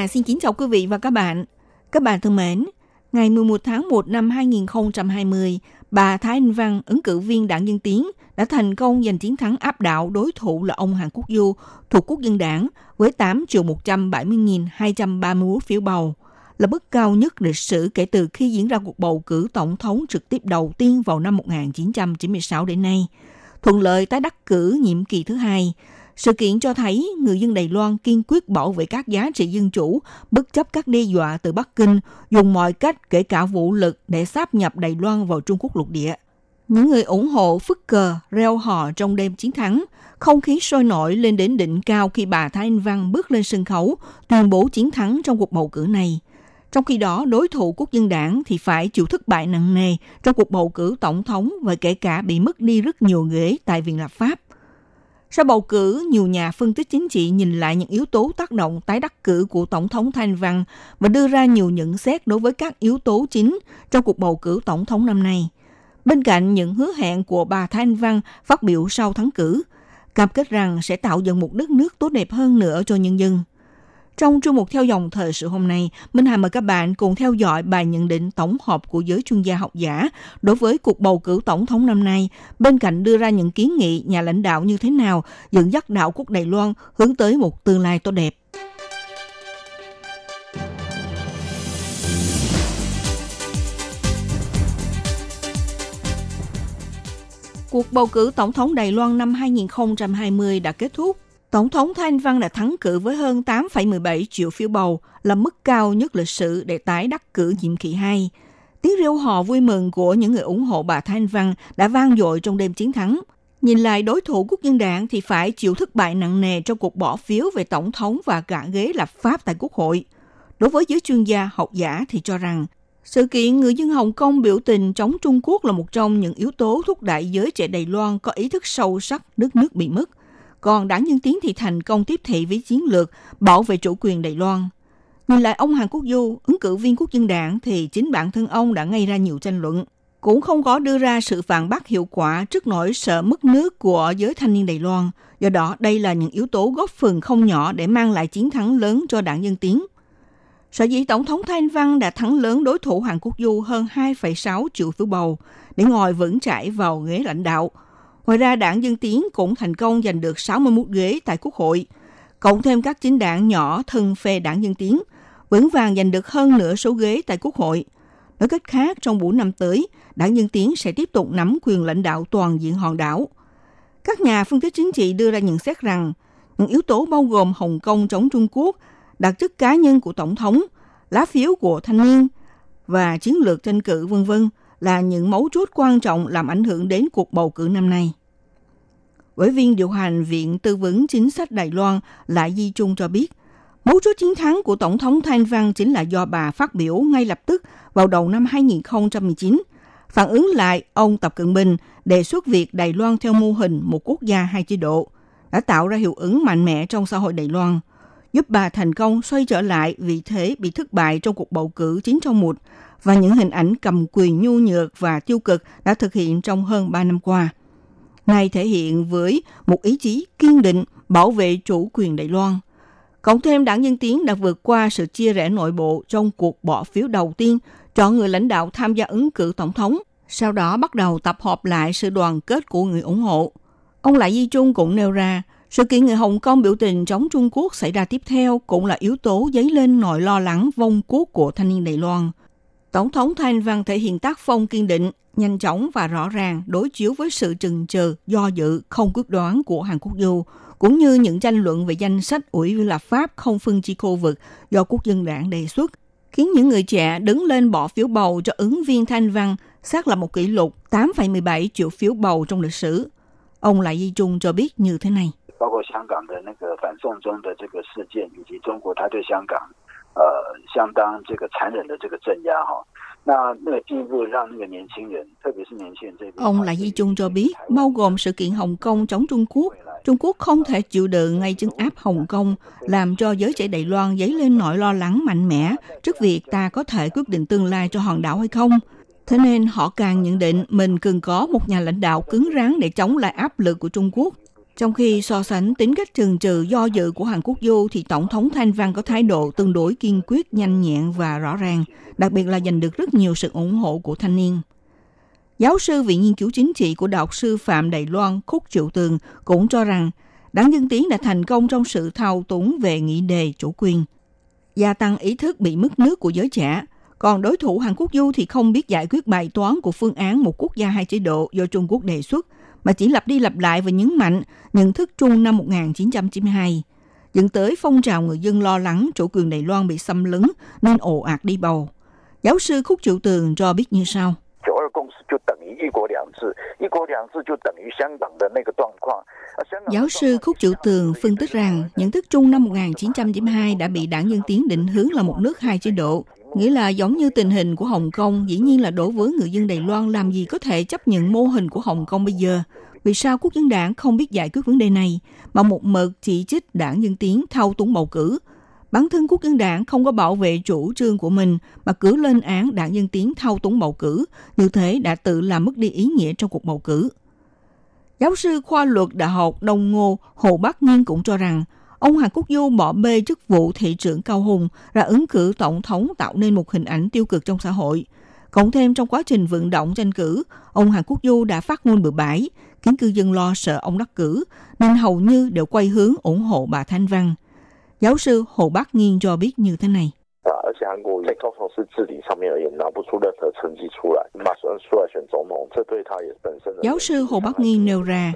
Hà xin kính chào quý vị và các bạn. Các bạn thân mến, ngày 11 tháng 1 năm 2020, bà Thái Anh Văn, ứng cử viên đảng Dân Tiến, đã thành công giành chiến thắng áp đảo đối thủ là ông Hàn Quốc Du thuộc Quốc dân đảng với 8 triệu 170.231 phiếu bầu, là mức cao nhất lịch sử kể từ khi diễn ra cuộc bầu cử tổng thống trực tiếp đầu tiên vào năm 1996 đến nay. Thuận lợi tái đắc cử nhiệm kỳ thứ hai, sự kiện cho thấy người dân Đài Loan kiên quyết bảo vệ các giá trị dân chủ, bất chấp các đe dọa từ Bắc Kinh, dùng mọi cách kể cả vũ lực để sáp nhập Đài Loan vào Trung Quốc lục địa. Những người ủng hộ phất cờ, reo hò trong đêm chiến thắng, không khí sôi nổi lên đến đỉnh cao khi bà Thái Anh Văn bước lên sân khấu, tuyên bố chiến thắng trong cuộc bầu cử này. Trong khi đó, đối thủ quốc dân đảng thì phải chịu thất bại nặng nề trong cuộc bầu cử tổng thống và kể cả bị mất đi rất nhiều ghế tại Viện Lập pháp. Sau bầu cử, nhiều nhà phân tích chính trị nhìn lại những yếu tố tác động tái đắc cử của Tổng thống Thanh Văn và đưa ra nhiều nhận xét đối với các yếu tố chính trong cuộc bầu cử tổng thống năm nay. Bên cạnh những hứa hẹn của bà Thanh Văn phát biểu sau thắng cử, cam kết rằng sẽ tạo dựng một đất nước tốt đẹp hơn nữa cho nhân dân. Trong chương mục theo dòng thời sự hôm nay, Minh Hà mời các bạn cùng theo dõi bài nhận định tổng hợp của giới chuyên gia học giả đối với cuộc bầu cử tổng thống năm nay, bên cạnh đưa ra những kiến nghị nhà lãnh đạo như thế nào dẫn dắt đạo quốc Đài Loan hướng tới một tương lai tốt đẹp. Cuộc bầu cử tổng thống Đài Loan năm 2020 đã kết thúc Tổng thống Thanh Văn đã thắng cử với hơn 8,17 triệu phiếu bầu, là mức cao nhất lịch sử để tái đắc cử nhiệm kỳ 2. Tiếng reo hò vui mừng của những người ủng hộ bà Thanh Văn đã vang dội trong đêm chiến thắng. Nhìn lại đối thủ quốc dân đảng thì phải chịu thất bại nặng nề trong cuộc bỏ phiếu về tổng thống và cả ghế lập pháp tại quốc hội. Đối với giới chuyên gia học giả thì cho rằng sự kiện người dân Hồng Kông biểu tình chống Trung Quốc là một trong những yếu tố thúc đẩy giới trẻ Đài Loan có ý thức sâu sắc nước nước bị mất còn đảng Nhân Tiến thì thành công tiếp thị với chiến lược bảo vệ chủ quyền Đài Loan. Nhìn lại ông Hàn Quốc Du, ứng cử viên quốc dân đảng thì chính bản thân ông đã gây ra nhiều tranh luận. Cũng không có đưa ra sự phản bác hiệu quả trước nỗi sợ mất nước của giới thanh niên Đài Loan. Do đó, đây là những yếu tố góp phần không nhỏ để mang lại chiến thắng lớn cho đảng Dân Tiến. Sở dĩ Tổng thống Thanh Văn đã thắng lớn đối thủ Hàn Quốc Du hơn 2,6 triệu phiếu bầu để ngồi vững chãi vào ghế lãnh đạo – Ngoài ra, đảng Dân Tiến cũng thành công giành được 61 ghế tại Quốc hội, cộng thêm các chính đảng nhỏ thân phe đảng Dân Tiến, vững vàng giành được hơn nửa số ghế tại Quốc hội. Nói cách khác, trong 4 năm tới, đảng Dân Tiến sẽ tiếp tục nắm quyền lãnh đạo toàn diện hòn đảo. Các nhà phân tích chính trị đưa ra nhận xét rằng, những yếu tố bao gồm Hồng Kông chống Trung Quốc, đặc chức cá nhân của Tổng thống, lá phiếu của thanh niên và chiến lược tranh cử vân vân là những mấu chốt quan trọng làm ảnh hưởng đến cuộc bầu cử năm nay. Ủy viên điều hành Viện Tư vấn Chính sách Đài Loan Lại Di Trung cho biết, mấu chốt chiến thắng của Tổng thống Thanh Văn chính là do bà phát biểu ngay lập tức vào đầu năm 2019, phản ứng lại ông Tập Cận Bình đề xuất việc Đài Loan theo mô hình một quốc gia hai chế độ, đã tạo ra hiệu ứng mạnh mẽ trong xã hội Đài Loan, giúp bà thành công xoay trở lại vị thế bị thất bại trong cuộc bầu cử 9 trong 1 và những hình ảnh cầm quyền nhu nhược và tiêu cực đã thực hiện trong hơn 3 năm qua. Ngài thể hiện với một ý chí kiên định bảo vệ chủ quyền Đài Loan. Cộng thêm đảng Dân Tiến đã vượt qua sự chia rẽ nội bộ trong cuộc bỏ phiếu đầu tiên chọn người lãnh đạo tham gia ứng cử tổng thống, sau đó bắt đầu tập hợp lại sự đoàn kết của người ủng hộ. Ông Lại Di Trung cũng nêu ra, sự kiện người Hồng Kông biểu tình chống Trung Quốc xảy ra tiếp theo cũng là yếu tố dấy lên nỗi lo lắng vong quốc của thanh niên Đài Loan. Tổng thống Thanh Văn thể hiện tác phong kiên định, nhanh chóng và rõ ràng đối chiếu với sự chừng chờ, do dự, không quyết đoán của Hàn Quốc Du, cũng như những tranh luận về danh sách ủy viên lập pháp không phân chia khu vực do quốc dân đảng đề xuất, khiến những người trẻ đứng lên bỏ phiếu bầu cho ứng viên Thanh Văn xác lập một kỷ lục 8,17 triệu phiếu bầu trong lịch sử. Ông Lại Di Trung cho biết như thế này. 包括香港的那个反送中的这个事件，以及中国他对香港 呃相当这个残忍的这个镇压哈。那那个进一步让那个年轻人，特别是年轻人这边， Ông Lại Di Trung cho biết, bao gồm sự kiện Hồng Kông chống Trung Quốc, Trung Quốc không thể chịu đựng ngay trấn áp Hồng Kông, làm cho giới trẻ Đài Loan dấy lên nỗi lo lắng mạnh mẽ trước việc ta có thể quyết định tương lai cho hòn đảo hay không. Thế nên họ càng nhận định mình cần có một nhà lãnh đạo cứng rắn để chống lại áp lực của Trung Quốc. trong khi so sánh tính cách trừng trừ do dự của Hàn Quốc Du thì Tổng thống Thanh Văn có thái độ tương đối kiên quyết, nhanh nhẹn và rõ ràng, đặc biệt là giành được rất nhiều sự ủng hộ của thanh niên. Giáo sư Viện Nghiên cứu Chính trị của Đại học Sư phạm Đài Loan Khúc Triệu Tường cũng cho rằng Đảng Dân Tiến đã thành công trong sự thao túng về nghị đề chủ quyền, gia tăng ý thức bị mất nước của giới trẻ. Còn đối thủ Hàn Quốc Du thì không biết giải quyết bài toán của phương án một quốc gia hai chế độ do Trung Quốc đề xuất, mà chỉ lặp đi lặp lại và nhấn mạnh nhận thức chung năm 1992, dẫn tới phong trào người dân lo lắng chủ quyền Đài Loan bị xâm lấn nên ồ ạt đi bầu. Giáo sư Khúc Triệu Tường cho biết như sau. 九二共识就等于一国两制，一国两制就等于香港的那个状况。啊，香港的 Giáo sư Khúc Triệu Tường phân tích rằng nhận thức chung năm 1992 đã bị đảng Dân Tiến định hướng là một nước hai chế độ, nghĩa là giống như tình hình của Hồng Kông, dĩ nhiên là đối với người dân Đài Loan làm gì có thể chấp nhận mô hình của Hồng Kông bây giờ. Vì sao quốc dân đảng không biết giải quyết vấn đề này, mà một mực chỉ trích đảng Dân Tiến thao túng bầu cử? Bản thân quốc dân đảng không có bảo vệ chủ trương của mình mà cứ lên án đảng Dân Tiến thao túng bầu cử, như thế đã tự làm mất đi ý nghĩa trong cuộc bầu cử. Giáo sư khoa luật Đại học Đông Ngô Hồ Bắc Nhiên cũng cho rằng ông Hàn Quốc Du bỏ bê chức vụ thị trưởng Cao Hùng ra ứng cử tổng thống tạo nên một hình ảnh tiêu cực trong xã hội. Cộng thêm trong quá trình vận động tranh cử, ông Hàn Quốc Du đã phát ngôn bừa bãi, khiến cư dân lo sợ ông đắc cử, nên hầu như đều quay hướng ủng hộ bà Thanh Văn. Giáo sư Hồ Bác Nghiên cho biết như thế này. Giáo sư Hồ Bắc Nghiên nêu ra,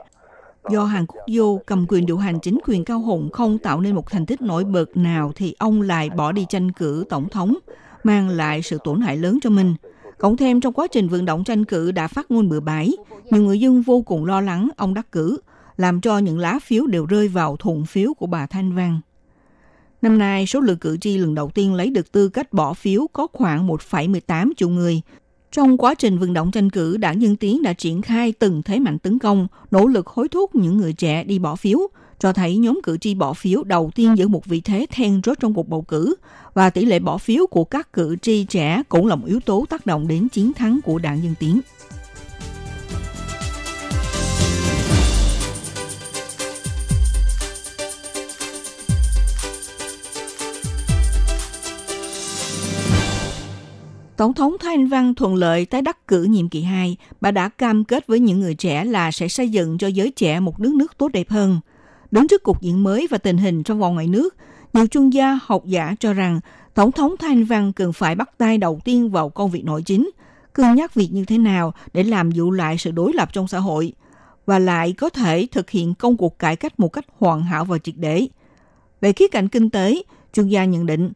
do Hàn Quốc vô cầm quyền điều hành chính quyền Cao Hùng không tạo nên một thành tích nổi bật nào thì ông lại bỏ đi tranh cử tổng thống, mang lại sự tổn hại lớn cho mình. Cộng thêm trong quá trình vận động tranh cử đã phát ngôn bừa bãi, nhiều người dân vô cùng lo lắng ông đắc cử, làm cho những lá phiếu đều rơi vào thùng phiếu của bà Thanh Văn. Năm nay, số lượng cử tri lần đầu tiên lấy được tư cách bỏ phiếu có khoảng 1,18 triệu người. Trong quá trình vận động tranh cử, đảng Dân Tiến đã triển khai từng thế mạnh tấn công, nỗ lực hối thúc những người trẻ đi bỏ phiếu, cho thấy nhóm cử tri bỏ phiếu đầu tiên giữ một vị thế then chốt trong cuộc bầu cử và tỷ lệ bỏ phiếu của các cử tri trẻ cũng là một yếu tố tác động đến chiến thắng của đảng Dân Tiến. Tổng thống Thanh Văn thuận lợi tái đắc cử nhiệm kỳ 2, bà đã cam kết với những người trẻ là sẽ xây dựng cho giới trẻ một nước nước tốt đẹp hơn. Đứng trước cục diện mới và tình hình trong vòng ngoài nước, nhiều chuyên gia học giả cho rằng Tổng thống Thanh Văn cần phải bắt tay đầu tiên vào công việc nội chính, cân nhắc việc như thế nào để làm dịu lại sự đối lập trong xã hội, và lại có thể thực hiện công cuộc cải cách một cách hoàn hảo và triệt để. Về khía cạnh kinh tế, chuyên gia nhận định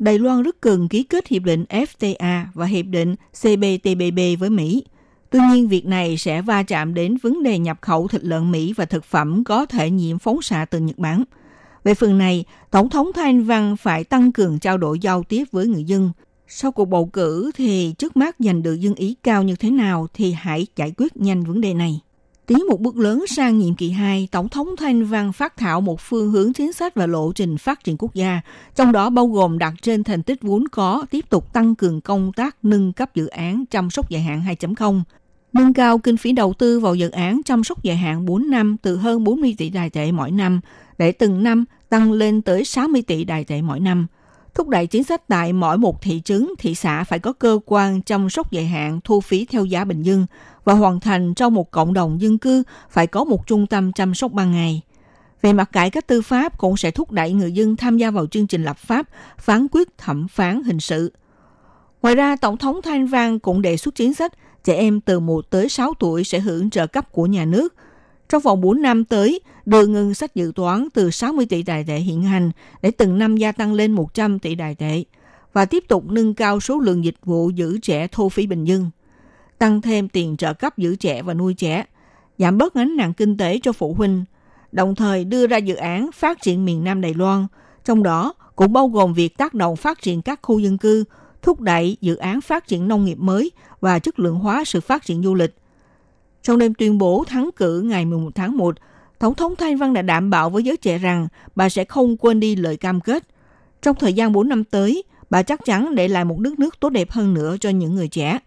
Đài Loan rất cần ký kết hiệp định FTA và hiệp định CPTPP với Mỹ. Tuy nhiên, việc này sẽ va chạm đến vấn đề nhập khẩu thịt lợn Mỹ và thực phẩm có thể nhiễm phóng xạ từ Nhật Bản. Về phần này, Tổng thống Thanh Văn phải tăng cường trao đổi giao tiếp với người dân. Sau cuộc bầu cử thì trước mắt giành được dân ý cao như thế nào thì hãy giải quyết nhanh vấn đề này. Tiến một bước lớn sang nhiệm kỳ 2, Tổng thống Thanh Văn phát thảo một phương hướng chính sách và lộ trình phát triển quốc gia, trong đó bao gồm đặt trên thành tích vốn có tiếp tục tăng cường công tác nâng cấp dự án chăm sóc dài hạn 2.0, nâng cao kinh phí đầu tư vào dự án chăm sóc dài hạn 4 năm từ hơn 40 tỷ đài tệ mỗi năm, để từng năm tăng lên tới 60 tỷ đài tệ mỗi năm, thúc đẩy chính sách tại mỗi một thị trấn, thị xã phải có cơ quan chăm sóc dài hạn thu phí theo giá bình dân và hoàn thành trong một cộng đồng dân cư phải có một trung tâm chăm sóc ban ngày. Về mặt cải cách tư pháp cũng sẽ thúc đẩy người dân tham gia vào chương trình lập pháp, phán quyết thẩm phán hình sự. Ngoài ra, Tổng thống Thanh Văn cũng đề xuất chính sách trẻ em từ 1 tới 6 tuổi sẽ hưởng trợ cấp của nhà nước. Trong vòng 4 năm tới, đưa ngân sách dự toán từ 60 tỷ đài tệ hiện hành để từng năm gia tăng lên 100 tỷ đài tệ và tiếp tục nâng cao số lượng dịch vụ giữ trẻ thu phí bình dân, tăng thêm tiền trợ cấp giữ trẻ và nuôi trẻ, giảm bớt gánh nặng kinh tế cho phụ huynh, đồng thời đưa ra dự án phát triển miền Nam Đài Loan, trong đó cũng bao gồm việc tác động phát triển các khu dân cư, thúc đẩy dự án phát triển nông nghiệp mới và chất lượng hóa sự phát triển du lịch. Trong đêm tuyên bố thắng cử ngày 11 tháng 1, Tổng thống Thanh Văn đã đảm bảo với giới trẻ rằng bà sẽ không quên đi lời cam kết. Trong thời gian 4 năm tới, bà chắc chắn để lại một đất nước tốt đẹp hơn nữa cho những người trẻ.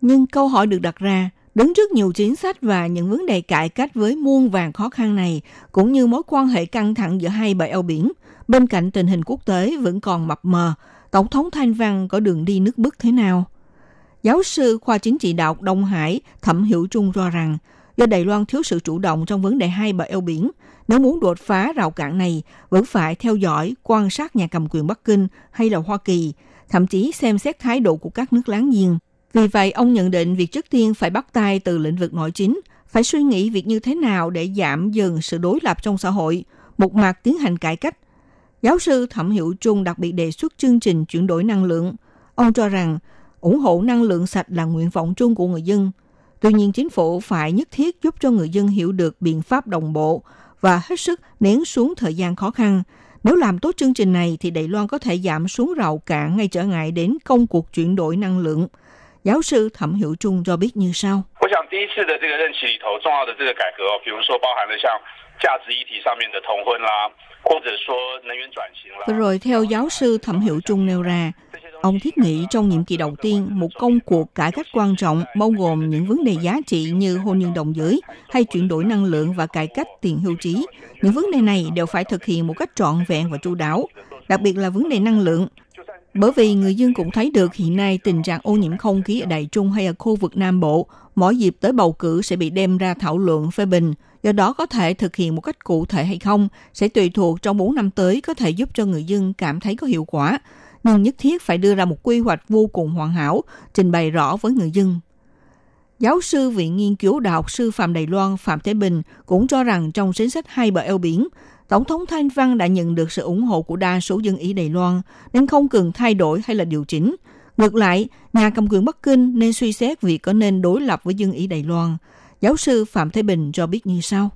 Nhưng câu hỏi được đặt ra, đứng trước nhiều chính sách và những vấn đề cải cách với muôn vàng khó khăn này, cũng như mối quan hệ căng thẳng giữa hai bờ eo biển, bên cạnh tình hình quốc tế vẫn còn mập mờ, Tổng thống Thanh Văn có đường đi nước bước thế nào? Giáo sư khoa chính trị đạo Đông Hải Thẩm Hiểu Trung cho rằng, do Đài Loan thiếu sự chủ động trong vấn đề hai bờ eo biển, nếu muốn đột phá rào cản này, vẫn phải theo dõi, quan sát nhà cầm quyền Bắc Kinh hay là Hoa Kỳ, thậm chí xem xét thái độ của các nước láng giềng. Vì vậy, ông nhận định việc trước tiên phải bắt tay từ lĩnh vực nội chính, phải suy nghĩ việc như thế nào để giảm dần sự đối lập trong xã hội, một mặt tiến hành cải cách. Giáo sư Thẩm Hiểu Trung đặc biệt đề xuất chương trình chuyển đổi năng lượng. Ông cho rằng ủng hộ năng lượng sạch là nguyện vọng chung của người dân. Tuy nhiên, chính phủ phải nhất thiết giúp cho người dân hiểu được biện pháp đồng bộ và hết sức nén xuống thời gian khó khăn. Nếu làm tốt chương trình này thì Đài Loan có thể giảm xuống rào cản ngay trở ngại đến công cuộc chuyển đổi năng lượng. Giáo sư Thẩm Hiệu Trung cho biết như sau. Vừa rồi theo giáo sư Thẩm Hiệu Trung nêu ra, ông thiết nghĩ trong nhiệm kỳ đầu tiên, một công cuộc cải cách quan trọng bao gồm những vấn đề giá trị như hôn nhân đồng giới hay chuyển đổi năng lượng và cải cách tiền hưu trí. Những vấn đề này đều phải thực hiện một cách trọn vẹn và chu đáo, đặc biệt là vấn đề năng lượng. Bởi vì người dân cũng thấy được hiện nay tình trạng ô nhiễm không khí ở Đại Trung hay ở khu vực Nam Bộ, mỗi dịp tới bầu cử sẽ bị đem ra thảo luận phê bình. Do đó có thể thực hiện một cách cụ thể hay không sẽ tùy thuộc trong 4 năm tới có thể giúp cho người dân cảm thấy có hiệu quả. Nhưng nhất thiết phải đưa ra một quy hoạch vô cùng hoàn hảo, trình bày rõ với người dân. Giáo sư Viện Nghiên cứu Đại học Sư phạm Đài Loan Phạm Thế Bình cũng cho rằng trong chính sách hai bờ eo biển, Tổng thống Thanh Văn đã nhận được sự ủng hộ của đa số dân Ý Đài Loan, nên không cần thay đổi hay là điều chỉnh. Ngược lại, nhà cầm quyền Bắc Kinh nên suy xét việc có nên đối lập với dân Ý Đài Loan. Giáo sư Phạm Thế Bình cho biết như sau.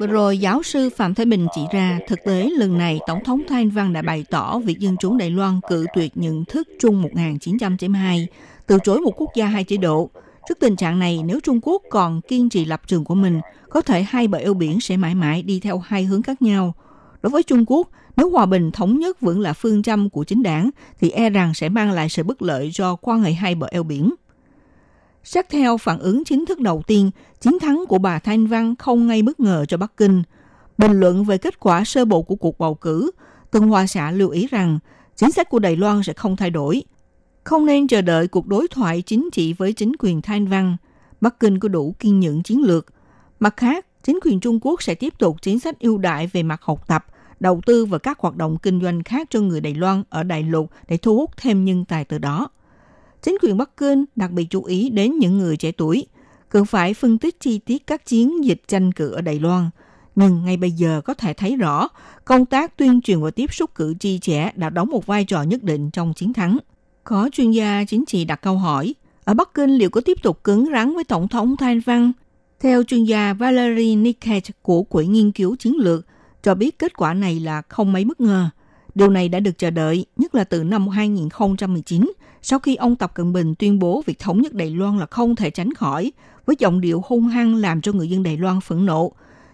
Vừa rồi, giáo sư Phạm Thái Bình chỉ ra, thực tế lần này Tổng thống Thanh Văn đã bày tỏ việc Dân chủ Đài Loan cự tuyệt nhận thức Trung 1992, từ chối một quốc gia hai chế độ. Trước tình trạng này, nếu Trung Quốc còn kiên trì lập trường của mình, có thể hai bờ eo biển sẽ mãi mãi đi theo hai hướng khác nhau. Đối với Trung Quốc, nếu hòa bình thống nhất vẫn là phương châm của chính đảng, thì e rằng sẽ mang lại sự bất lợi cho quan hệ hai bờ eo biển. Xét theo phản ứng chính thức đầu tiên, chiến thắng của bà Thanh Văn không gây bất ngờ cho Bắc Kinh. Bình luận về kết quả sơ bộ của cuộc bầu cử, Tân Hoa Xã lưu ý rằng chính sách của Đài Loan sẽ không thay đổi. Không nên chờ đợi cuộc đối thoại chính trị với chính quyền Thanh Văn. Bắc Kinh có đủ kiên nhẫn chiến lược. Mặt khác, chính quyền Trung Quốc sẽ tiếp tục chính sách ưu đại về mặt học tập, đầu tư và các hoạt động kinh doanh khác cho người Đài Loan ở Đại lục để thu hút thêm nhân tài từ đó. Chính quyền Bắc Kinh đặc biệt chú ý đến những người trẻ tuổi, cần phải phân tích chi tiết các chiến dịch tranh cử ở Đài Loan. Nhưng ngay bây giờ có thể thấy rõ, công tác tuyên truyền và tiếp xúc cử tri trẻ đã đóng một vai trò nhất định trong chiến thắng. Có chuyên gia chính trị đặt câu hỏi, ở Bắc Kinh liệu có tiếp tục cứng rắn với Tổng thống Thanh Văn? Theo chuyên gia Valery Niket của Quỹ Nghiên cứu Chiến lược, cho biết kết quả này là không mấy bất ngờ. Điều này đã được chờ đợi, nhất là từ năm 2019, sau khi ông Tập Cận Bình tuyên bố việc thống nhất Đài Loan là không thể tránh khỏi, với giọng điệu hung hăng làm cho người dân Đài Loan phẫn nộ.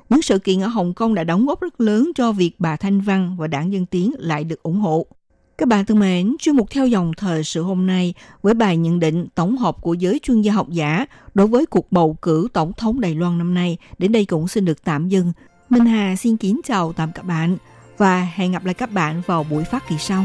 Những sự kiện ở Hồng Kông đã đóng góp rất lớn cho việc bà Thanh Văn và đảng Dân Tiến lại được ủng hộ. Các bạn thân mến, chuyên mục theo dòng thời sự hôm nay với bài nhận định tổng hợp của giới chuyên gia học giả đối với cuộc bầu cử tổng thống Đài Loan năm nay đến đây cũng xin được tạm dừng. Minh Hà xin kính chào tạm các bạn và hẹn gặp lại các bạn vào buổi phát kỳ sau.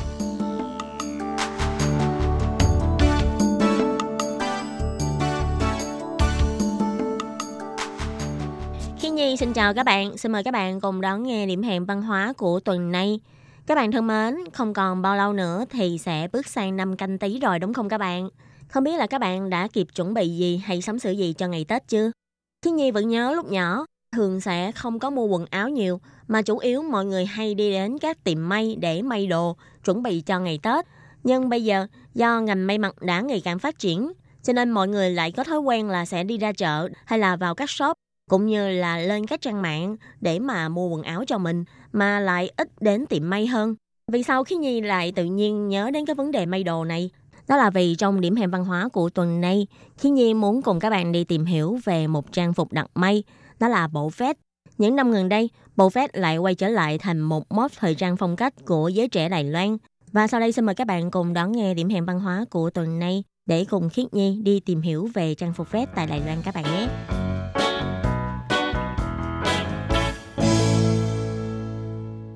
Chào các bạn. Xin mời các bạn cùng đón nghe điểm hẹn văn hóa của tuần này. Các bạn thân mến, không còn bao lâu nữa thì sẽ bước sang năm canh tí rồi đúng không các bạn? Không biết là các bạn đã kịp chuẩn bị gì hay sắm sửa gì cho ngày Tết chưa? Thiên Nhi vẫn nhớ lúc nhỏ, thường sẽ không có mua quần áo nhiều, mà chủ yếu mọi người hay đi đến các tiệm may để may đồ, chuẩn bị cho ngày Tết. Nhưng bây giờ, do ngành may mặc đã ngày càng phát triển, cho nên mọi người lại có thói quen là sẽ đi ra chợ hay là vào các shop cũng như là lên các trang mạng để mà mua quần áo cho mình mà lại ít đến tiệm may hơn. Vì sao khi Nhi lại tự nhiên nhớ đến cái vấn đề may đồ này? Đó là vì trong điểm hẹn văn hóa của tuần này, khi Nhi muốn cùng các bạn đi tìm hiểu về một trang phục đặc may, đó là bộ vest. Những năm gần đây, bộ vest lại quay trở lại thành một mốt thời trang phong cách của giới trẻ Đài Loan. Và sau đây xin mời các bạn cùng đón nghe điểm hẹn văn hóa của tuần này để cùng Khiết Nhi đi tìm hiểu về trang phục vest tại Đài Loan các bạn nhé.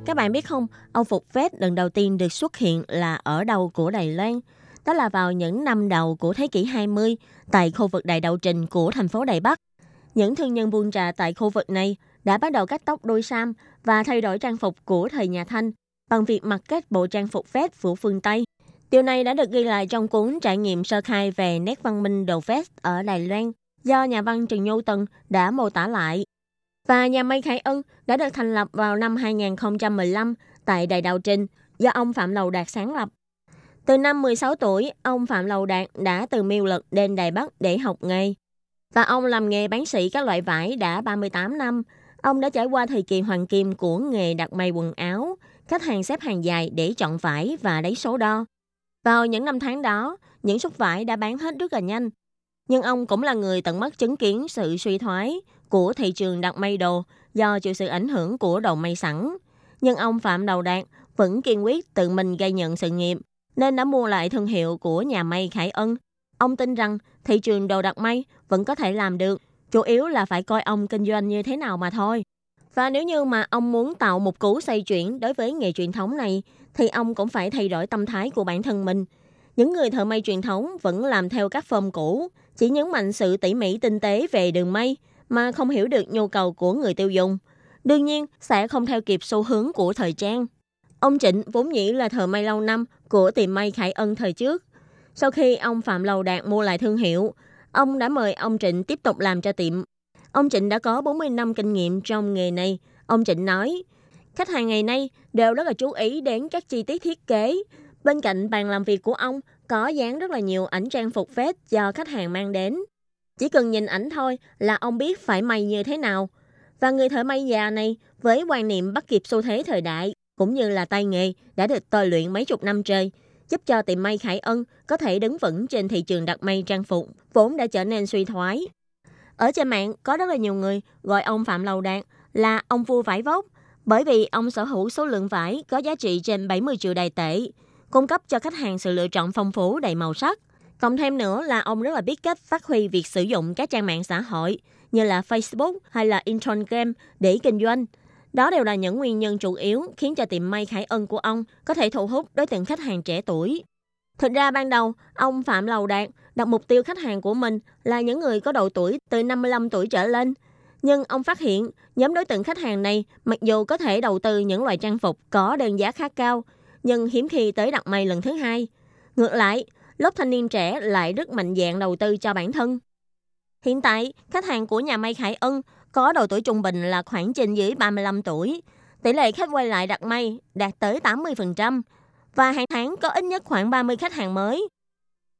Các bạn biết không, ông phục vest lần đầu tiên được xuất hiện là ở đầu của Đài Loan. Đó là vào những năm đầu của thế kỷ 20 tại khu vực Đại Đạo Trình của thành phố Đài Bắc. Những thương nhân buôn trà tại khu vực này đã bắt đầu cắt tóc đôi sam và thay đổi trang phục của thời nhà Thanh bằng việc mặc kết bộ trang phục vest của phương Tây. Điều này đã được ghi lại trong cuốn trải nghiệm sơ khai về nét văn minh đồ vest ở Đài Loan do nhà văn Trần Nhu Tần đã mô tả lại. Và nhà may Khải Ân đã được thành lập vào năm 2015 tại Đại Đạo Trình do ông Phạm Lầu Đạt sáng lập. Từ năm 16 tuổi, ông Phạm Lầu Đạt đã từ miêu lực đến Đài Bắc để học nghề. Và ông làm nghề bán sĩ các loại vải đã 38 năm. Ông đã trải qua thời kỳ hoàng kim của nghề đặt may quần áo, khách hàng xếp hàng dài để chọn vải và lấy số đo. Vào những năm tháng đó, những suất vải đã bán hết rất là nhanh. Nhưng ông cũng là người tận mắt chứng kiến sự suy thoái của thị trường đặt may đồ do chịu sự ảnh hưởng của đầu may sẵn. Nhưng ông Phạm Đầu Đạt vẫn kiên quyết tự mình gây nhận sự nghiệp, nên đã mua lại thương hiệu của nhà may Khải Ân. Ông tin rằng thị trường đồ đặt may vẫn có thể làm được, chủ yếu là phải coi ông kinh doanh như thế nào mà thôi. Và nếu như mà ông muốn tạo một cú xoay chuyển đối với nghề truyền thống này, thì ông cũng phải thay đổi tâm thái của bản thân mình. Những người thợ may truyền thống vẫn làm theo các form cũ, chỉ nhấn mạnh sự tỉ mỉ tinh tế về đường may, mà không hiểu được nhu cầu của người tiêu dùng. Đương nhiên, sẽ không theo kịp xu hướng của thời trang. Ông Trịnh vốn dĩ là thợ may lâu năm của tiệm may Khải Ân thời trước. Sau khi ông Phạm Lầu Đạt mua lại thương hiệu, ông đã mời ông Trịnh tiếp tục làm cho tiệm. Ông Trịnh đã có 40 năm kinh nghiệm trong nghề này. Ông Trịnh nói, khách hàng ngày nay đều rất là chú ý đến các chi tiết thiết kế. Bên cạnh bàn làm việc của ông có dán rất là nhiều ảnh trang phục vest do khách hàng mang đến. Chỉ cần nhìn ảnh thôi là ông biết phải may như thế nào. Và người thợ may già này với quan niệm bắt kịp xu thế thời đại cũng như là tay nghề đã được tôi luyện mấy chục năm trời, giúp cho tiệm may Khải Ân có thể đứng vững trên thị trường đặt may trang phục vốn đã trở nên suy thoái. Ở trên mạng có rất là nhiều người gọi ông Phạm Lầu Đạt là ông vua vải vóc bởi vì ông sở hữu số lượng vải có giá trị trên 70 triệu đài tệ, cung cấp cho khách hàng sự lựa chọn phong phú đầy màu sắc. Cộng thêm nữa là ông rất là biết cách phát huy việc sử dụng các trang mạng xã hội như là Facebook hay là Instagram để kinh doanh. Đó đều là những nguyên nhân chủ yếu khiến cho tiệm may Khải Ân của ông có thể thu hút đối tượng khách hàng trẻ tuổi. Thực ra ban đầu, ông Phạm Lầu Đạt đặt mục tiêu khách hàng của mình là những người có độ tuổi từ 55 tuổi trở lên. Nhưng ông phát hiện nhóm đối tượng khách hàng này mặc dù có thể đầu tư những loại trang phục có đơn giá khá cao, nhưng hiếm khi tới đặt may lần thứ hai. Ngược lại, lớp thanh niên trẻ lại rất mạnh dạn đầu tư cho bản thân. Hiện tại, khách hàng của nhà may Khải Ân có độ tuổi trung bình là khoảng trên dưới 35 tuổi. Tỷ lệ khách quay lại đặt may đạt tới 80%, và hàng tháng có ít nhất khoảng 30 khách hàng mới.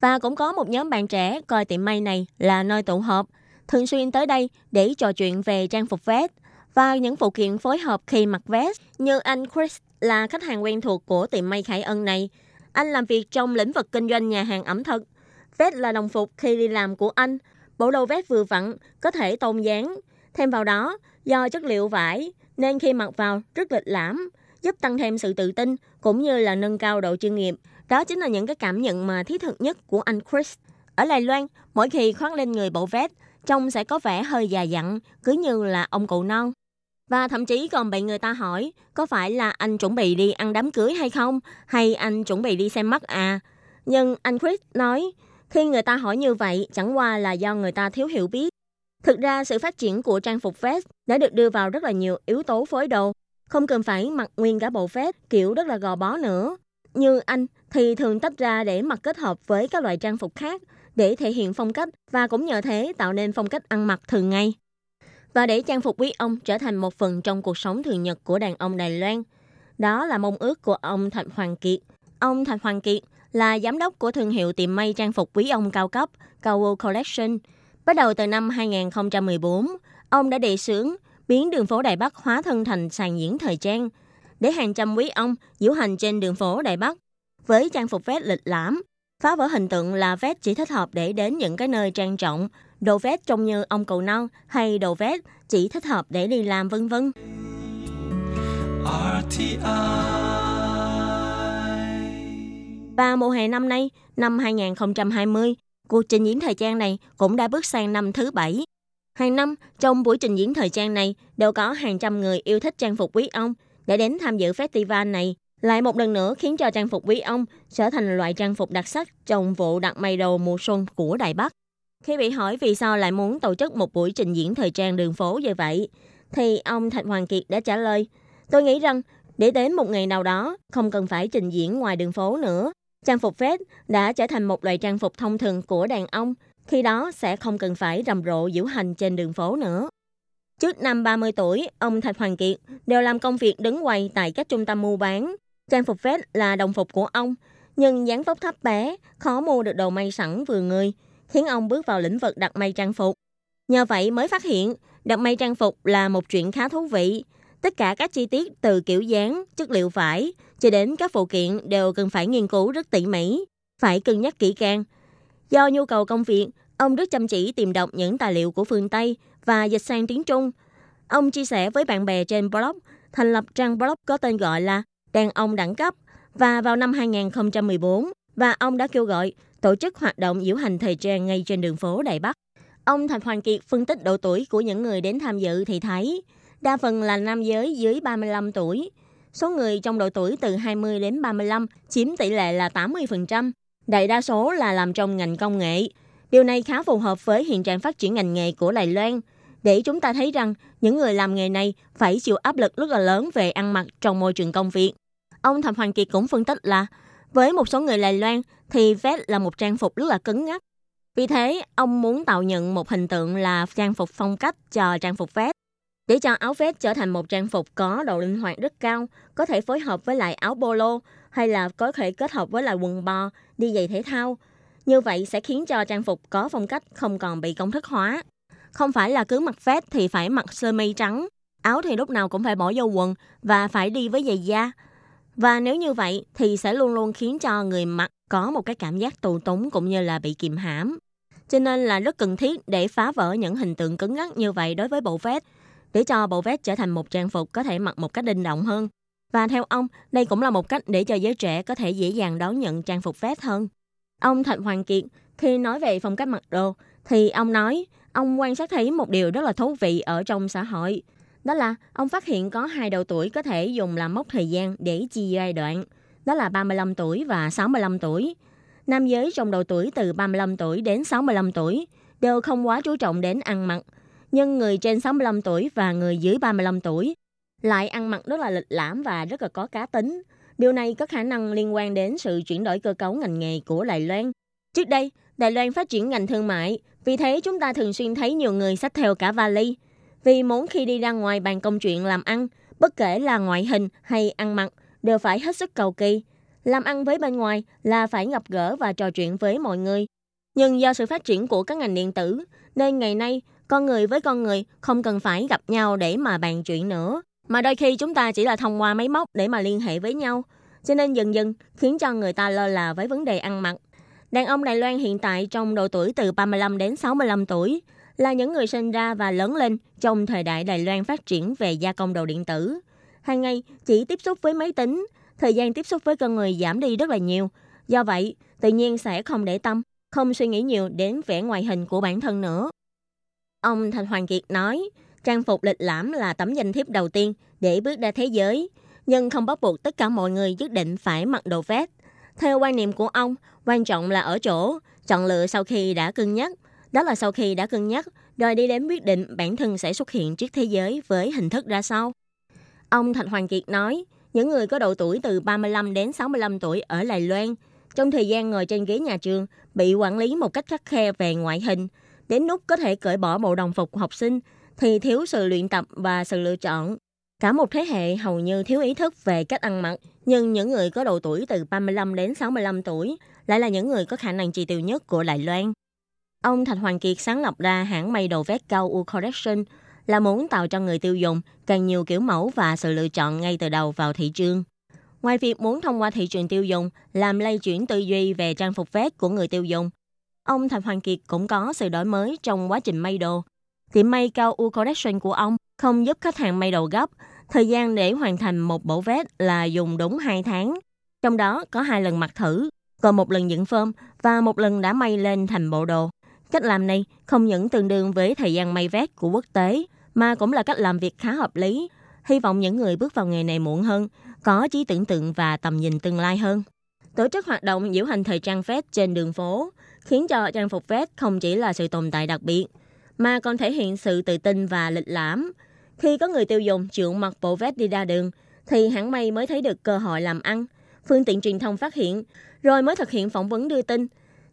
Và cũng có một nhóm bạn trẻ coi tiệm may này là nơi tụ họp, thường xuyên tới đây để trò chuyện về trang phục vest và những phụ kiện phối hợp khi mặc vest như anh Chris là khách hàng quen thuộc của tiệm may Khải Ân này. Anh làm việc trong lĩnh vực kinh doanh nhà hàng ẩm thực. Vest là đồng phục khi đi làm của anh. Bộ đồ vest vừa vặn, có thể tôn dáng. Thêm vào đó, do chất liệu vải nên khi mặc vào rất lịch lãm, giúp tăng thêm sự tự tin cũng như là nâng cao độ chuyên nghiệp. Đó chính là những cái cảm nhận mà thiết thực nhất của anh Chris. Ở Đài Loan, mỗi khi khoác lên người bộ vest, trông sẽ có vẻ hơi già dặn, cứ như là ông cụ non. Và thậm chí còn bị người ta hỏi có phải là anh chuẩn bị đi ăn đám cưới hay không, hay anh chuẩn bị đi xem mắt à. Nhưng anh Chris nói, khi người ta hỏi như vậy chẳng qua là do người ta thiếu hiểu biết. Thực ra sự phát triển của trang phục vest đã được đưa vào rất là nhiều yếu tố phối đồ không cần phải mặc nguyên cả bộ vest kiểu rất là gò bó nữa. Như anh thì thường tách ra để mặc kết hợp với các loại trang phục khác để thể hiện phong cách và cũng nhờ thế tạo nên phong cách ăn mặc thường ngày. Và để trang phục quý ông trở thành một phần trong cuộc sống thường nhật của đàn ông Đài Loan, đó là mong ước của ông Thạch Hoàng Kiệt. Ông Thạch Hoàng Kiệt là giám đốc của thương hiệu tiệm may trang phục quý ông cao cấp Cao Collection. Bắt đầu từ năm 2014, ông đã đề xướng biến đường phố Đài Bắc hóa thân thành sàn diễn thời trang, để hàng trăm quý ông diễu hành trên đường phố Đài Bắc với trang phục vest lịch lãm, phá vỡ hình tượng là vest chỉ thích hợp để đến những cái nơi trang trọng, đồ vest trông như ông cầu non hay đồ vest chỉ thích hợp để đi làm vân vân. Và mùa hè năm nay, năm 2020, cuộc trình diễn thời trang này cũng đã bước sang năm thứ bảy Hàng năm, trong buổi trình diễn thời trang này, đều có hàng trăm người yêu thích trang phục quý ông để đến tham dự festival này. Lại một lần nữa khiến cho trang phục quý ông trở thành loại trang phục đặc sắc trong vụ đặt mây đầu mùa xuân của Đài Bắc. Khi bị hỏi vì sao lại muốn tổ chức một buổi trình diễn thời trang đường phố như vậy, thì ông Thạch Hoàng Kiệt đã trả lời, tôi nghĩ rằng để đến một ngày nào đó, không cần phải trình diễn ngoài đường phố nữa. Trang phục vest đã trở thành một loại trang phục thông thường của đàn ông khi đó sẽ không cần phải rầm rộ diễu hành trên đường phố nữa. Trước năm 30 tuổi, ông Thạch Hoàng Kiệt đều làm công việc đứng quầy tại các trung tâm mua bán. Trang phục vest là đồng phục của ông, nhưng dáng vóc thấp bé, khó mua được đồ may sẵn vừa người, khiến ông bước vào lĩnh vực đặt may trang phục. Nhờ vậy mới phát hiện, đặt may trang phục là một chuyện khá thú vị. Tất cả các chi tiết từ kiểu dáng, chất liệu vải, cho đến các phụ kiện đều cần phải nghiên cứu rất tỉ mỉ, phải cân nhắc kỹ càng, Do nhu cầu công việc, ông rất chăm chỉ tìm đọc những tài liệu của phương Tây và dịch sang tiếng Trung. Ông chia sẻ với bạn bè trên blog, thành lập trang blog có tên gọi là Đàn ông đẳng cấp và vào năm 2014 và ông đã kêu gọi tổ chức hoạt động diễu hành thời trang ngay trên đường phố Đài Bắc. Ông Thạch Hoàng Kiệt phân tích độ tuổi của những người đến tham dự thì thấy đa phần là nam giới dưới 35 tuổi. Số người trong độ tuổi từ 20 đến 35 chiếm tỷ lệ là 80%, đại đa số là làm trong ngành công nghệ. Điều này khá phù hợp với hiện trạng phát triển ngành nghề của Đài Loan, để chúng ta thấy rằng những người làm nghề này phải chịu áp lực rất là lớn về ăn mặc trong môi trường công việc. Ông Thẩm Hoàng Kiệt cũng phân tích là với một số người Đài Loan thì vest là một trang phục rất là cứng ngắc. Vì thế, ông muốn tạo nhận một hình tượng là trang phục phong cách cho trang phục vest. Để cho áo vest trở thành một trang phục có độ linh hoạt rất cao, có thể phối hợp với lại áo polo hay là có thể kết hợp với lại quần bò, đi giày thể thao. Như vậy sẽ khiến cho trang phục có phong cách không còn bị công thức hóa. Không phải là cứ mặc vest thì phải mặc sơ mi trắng, áo thì lúc nào cũng phải bỏ vô quần và phải đi với giày da. Và nếu như vậy thì sẽ luôn luôn khiến cho người mặc có một cái cảm giác tù túng cũng như là bị kìm hãm. Cho nên là rất cần thiết để phá vỡ những hình tượng cứng ngắc như vậy đối với bộ vest, để cho bộ vest trở thành một trang phục có thể mặc một cách linh động hơn. Và theo ông, đây cũng là một cách để cho giới trẻ có thể dễ dàng đón nhận trang phục vest hơn. Ông Thạch Hoàng Kiệt, khi nói về phong cách mặc đồ, thì ông nói ông quan sát thấy một điều rất là thú vị ở trong xã hội. Đó là ông phát hiện có hai độ tuổi có thể dùng làm mốc thời gian để chia giai đoạn. Đó là 35 tuổi và 65 tuổi. nam giới trong độ tuổi từ 35 tuổi đến 65 tuổi đều không quá chú trọng đến ăn mặc. Nhưng người trên 65 tuổi và người dưới 35 tuổi lại ăn mặc rất là lịch lãm và rất là có cá tính. Điều này có khả năng liên quan đến sự chuyển đổi cơ cấu ngành nghề của Đài Loan. Trước đây, Đài Loan phát triển ngành thương mại, vì thế chúng ta thường xuyên thấy nhiều người xách theo cả vali. Vì muốn khi đi ra ngoài bàn công chuyện làm ăn, bất kể là ngoại hình hay ăn mặc, đều phải hết sức cầu kỳ. Làm ăn với bên ngoài là phải gặp gỡ và trò chuyện với mọi người. Nhưng do sự phát triển của các ngành điện tử, nên ngày nay con người với con người không cần phải gặp nhau để mà bàn chuyện nữa. Mà đôi khi chúng ta chỉ là thông qua máy móc để mà liên hệ với nhau. Cho nên dần dần khiến cho người ta lơ là với vấn đề ăn mặc. Đàn ông Đài Loan hiện tại trong độ tuổi từ 35 đến 65 tuổi là những người sinh ra và lớn lên trong thời đại Đài Loan phát triển về gia công đồ điện tử. Hàng ngày chỉ tiếp xúc với máy tính, thời gian tiếp xúc với con người giảm đi rất là nhiều. Do vậy, tự nhiên sẽ không để tâm, không suy nghĩ nhiều đến vẻ ngoài hình của bản thân nữa. Ông Thành Hoàng Kiệt nói, trang phục lịch lãm là tấm danh thiếp đầu tiên để bước ra thế giới, nhưng không bắt buộc tất cả mọi người nhất định phải mặc đồ vest. Theo quan niệm của ông, quan trọng là ở chỗ chọn lựa sau khi đã cân nhắc. Đó là sau khi đã cân nhắc, rồi đi đến quyết định bản thân sẽ xuất hiện trước thế giới với hình thức ra sao. Ông Thạch Hoàng Kiệt nói, những người có độ tuổi từ 35 đến 65 tuổi ở Đài Loan, trong thời gian ngồi trên ghế nhà trường, bị quản lý một cách khắc khe về ngoại hình, đến lúc có thể cởi bỏ bộ đồng phục học sinh, thì thiếu sự luyện tập và sự lựa chọn. Cả một thế hệ hầu như thiếu ý thức về cách ăn mặc, nhưng những người có độ tuổi từ 35 đến 65 tuổi lại là những người có khả năng chi tiêu nhất của Đài Loan. Ông Thạch Hoàng Kiệt sáng lập ra hãng may đồ vét cao U Collection là muốn tạo cho người tiêu dùng càng nhiều kiểu mẫu và sự lựa chọn ngay từ đầu vào thị trường. Ngoài việc muốn thông qua thị trường tiêu dùng làm lây chuyển tư duy về trang phục vét của người tiêu dùng, ông Thạch Hoàng Kiệt cũng có sự đổi mới trong quá trình may đồ. Tiệm may cao U Collection của ông không giúp khách hàng may đồ gấp, thời gian để hoàn thành một bộ vest là dùng đúng 2 tháng. Trong đó có hai lần mặc thử, còn một lần dựng phơm và một lần đã may lên thành bộ đồ. Cách làm này không những tương đương với thời gian may vét của quốc tế, mà cũng là cách làm việc khá hợp lý. Hy vọng những người bước vào nghề này muộn hơn, có trí tưởng tượng và tầm nhìn tương lai hơn. Tổ chức hoạt động diễu hành thời trang vest trên đường phố, khiến cho trang phục vest không chỉ là sự tồn tại đặc biệt, mà còn thể hiện sự tự tin và lịch lãm. Khi có người tiêu dùng chịu mặc bộ vest đi ra đường, thì hãng may mới thấy được cơ hội làm ăn. Phương tiện truyền thông phát hiện, rồi mới thực hiện phỏng vấn đưa tin.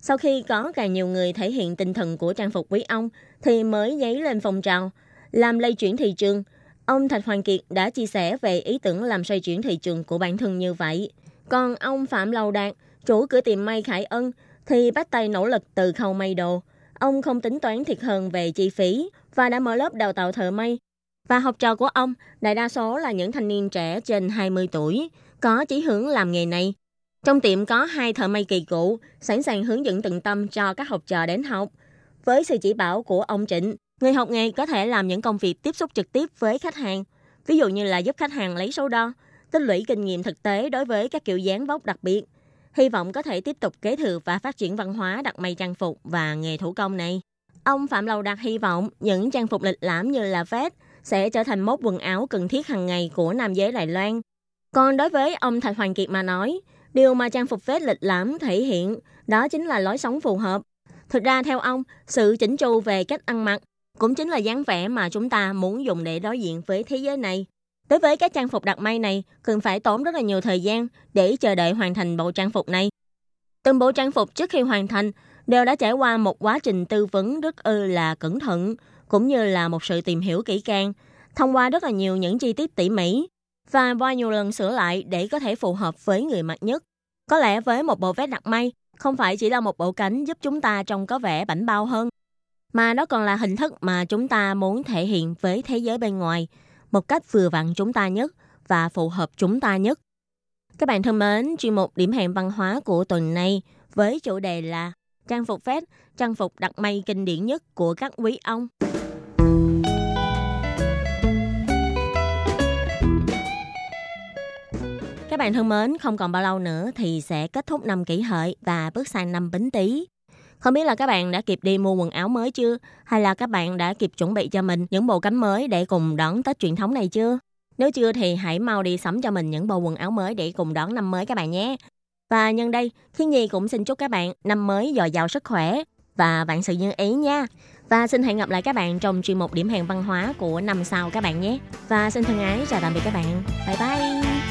Sau khi có càng nhiều người thể hiện tinh thần của trang phục quý ông, thì mới dấy lên phong trào, làm lây chuyển thị trường. Ông Thạch Hoàng Kiệt đã chia sẻ về ý tưởng làm xoay chuyển thị trường của bản thân như vậy. Còn ông Phạm Lầu Đạt, chủ cửa tiệm may Khải Ân, thì bắt tay nỗ lực từ khâu may đồ. Ông không tính toán thiệt hơn về chi phí và đã mở lớp đào tạo thợ may. Và học trò của ông, đại đa số là những thanh niên trẻ trên 20 tuổi, có chí hướng làm nghề này. Trong tiệm có hai thợ may kỳ cựu, sẵn sàng hướng dẫn tận tâm cho các học trò đến học. Với sự chỉ bảo của ông Trịnh, người học nghề có thể làm những công việc tiếp xúc trực tiếp với khách hàng, ví dụ như là giúp khách hàng lấy số đo, tích lũy kinh nghiệm thực tế đối với các kiểu dáng vóc đặc biệt. Hy vọng có thể tiếp tục kế thừa và phát triển văn hóa đặt may trang phục và nghề thủ công này. Ông Phạm Lầu Đạt hy vọng những trang phục lịch lãm như là vest sẽ trở thành mốt quần áo cần thiết hàng ngày của nam giới Đài Loan. Còn đối với ông Thạch Hoàng Kiệt mà nói, điều mà trang phục vest lịch lãm thể hiện đó chính là lối sống phù hợp. Thực ra theo ông, sự chỉnh chu về cách ăn mặc cũng chính là dáng vẻ mà chúng ta muốn dùng để đối diện với thế giới này. Đối với các trang phục đặt may này, cần phải tốn rất là nhiều thời gian để chờ đợi hoàn thành bộ trang phục này. Từng bộ trang phục trước khi hoàn thành đều đã trải qua một quá trình tư vấn rất ư là cẩn thận, cũng như là một sự tìm hiểu kỹ càng, thông qua rất là nhiều những chi tiết tỉ mỉ và qua nhiều lần sửa lại để có thể phù hợp với người mặc nhất. Có lẽ với một bộ vest đặt may, không phải chỉ là một bộ cánh giúp chúng ta trông có vẻ bảnh bao hơn, mà nó còn là hình thức mà chúng ta muốn thể hiện với thế giới bên ngoài một cách vừa vặn chúng ta nhất và phù hợp chúng ta nhất. Các bạn thân mến, chuyên mục điểm hẹn văn hóa của tuần này với chủ đề là trang phục vest, trang phục đặt may kinh điển nhất của các quý ông. Bạn thân mến, không còn bao lâu nữa thì sẽ kết thúc năm kỷ hợi và bước sang năm bính tý. Không biết là các bạn đã kịp đi mua quần áo mới chưa? Hay là các bạn đã kịp chuẩn bị cho mình những bộ cánh mới để cùng đón Tết truyền thống này chưa? Nếu chưa thì hãy mau đi sắm cho mình những bộ quần áo mới để cùng đón năm mới các bạn nhé. Và nhân đây, Thiên Nhi cũng xin chúc các bạn năm mới dồi dào sức khỏe và vạn sự như ý nha. Và xin hẹn gặp lại các bạn trong chuyên mục điểm hẹn văn hóa của năm sau các bạn nhé. Và xin thân ái chào tạm biệt các bạn. Bye bye.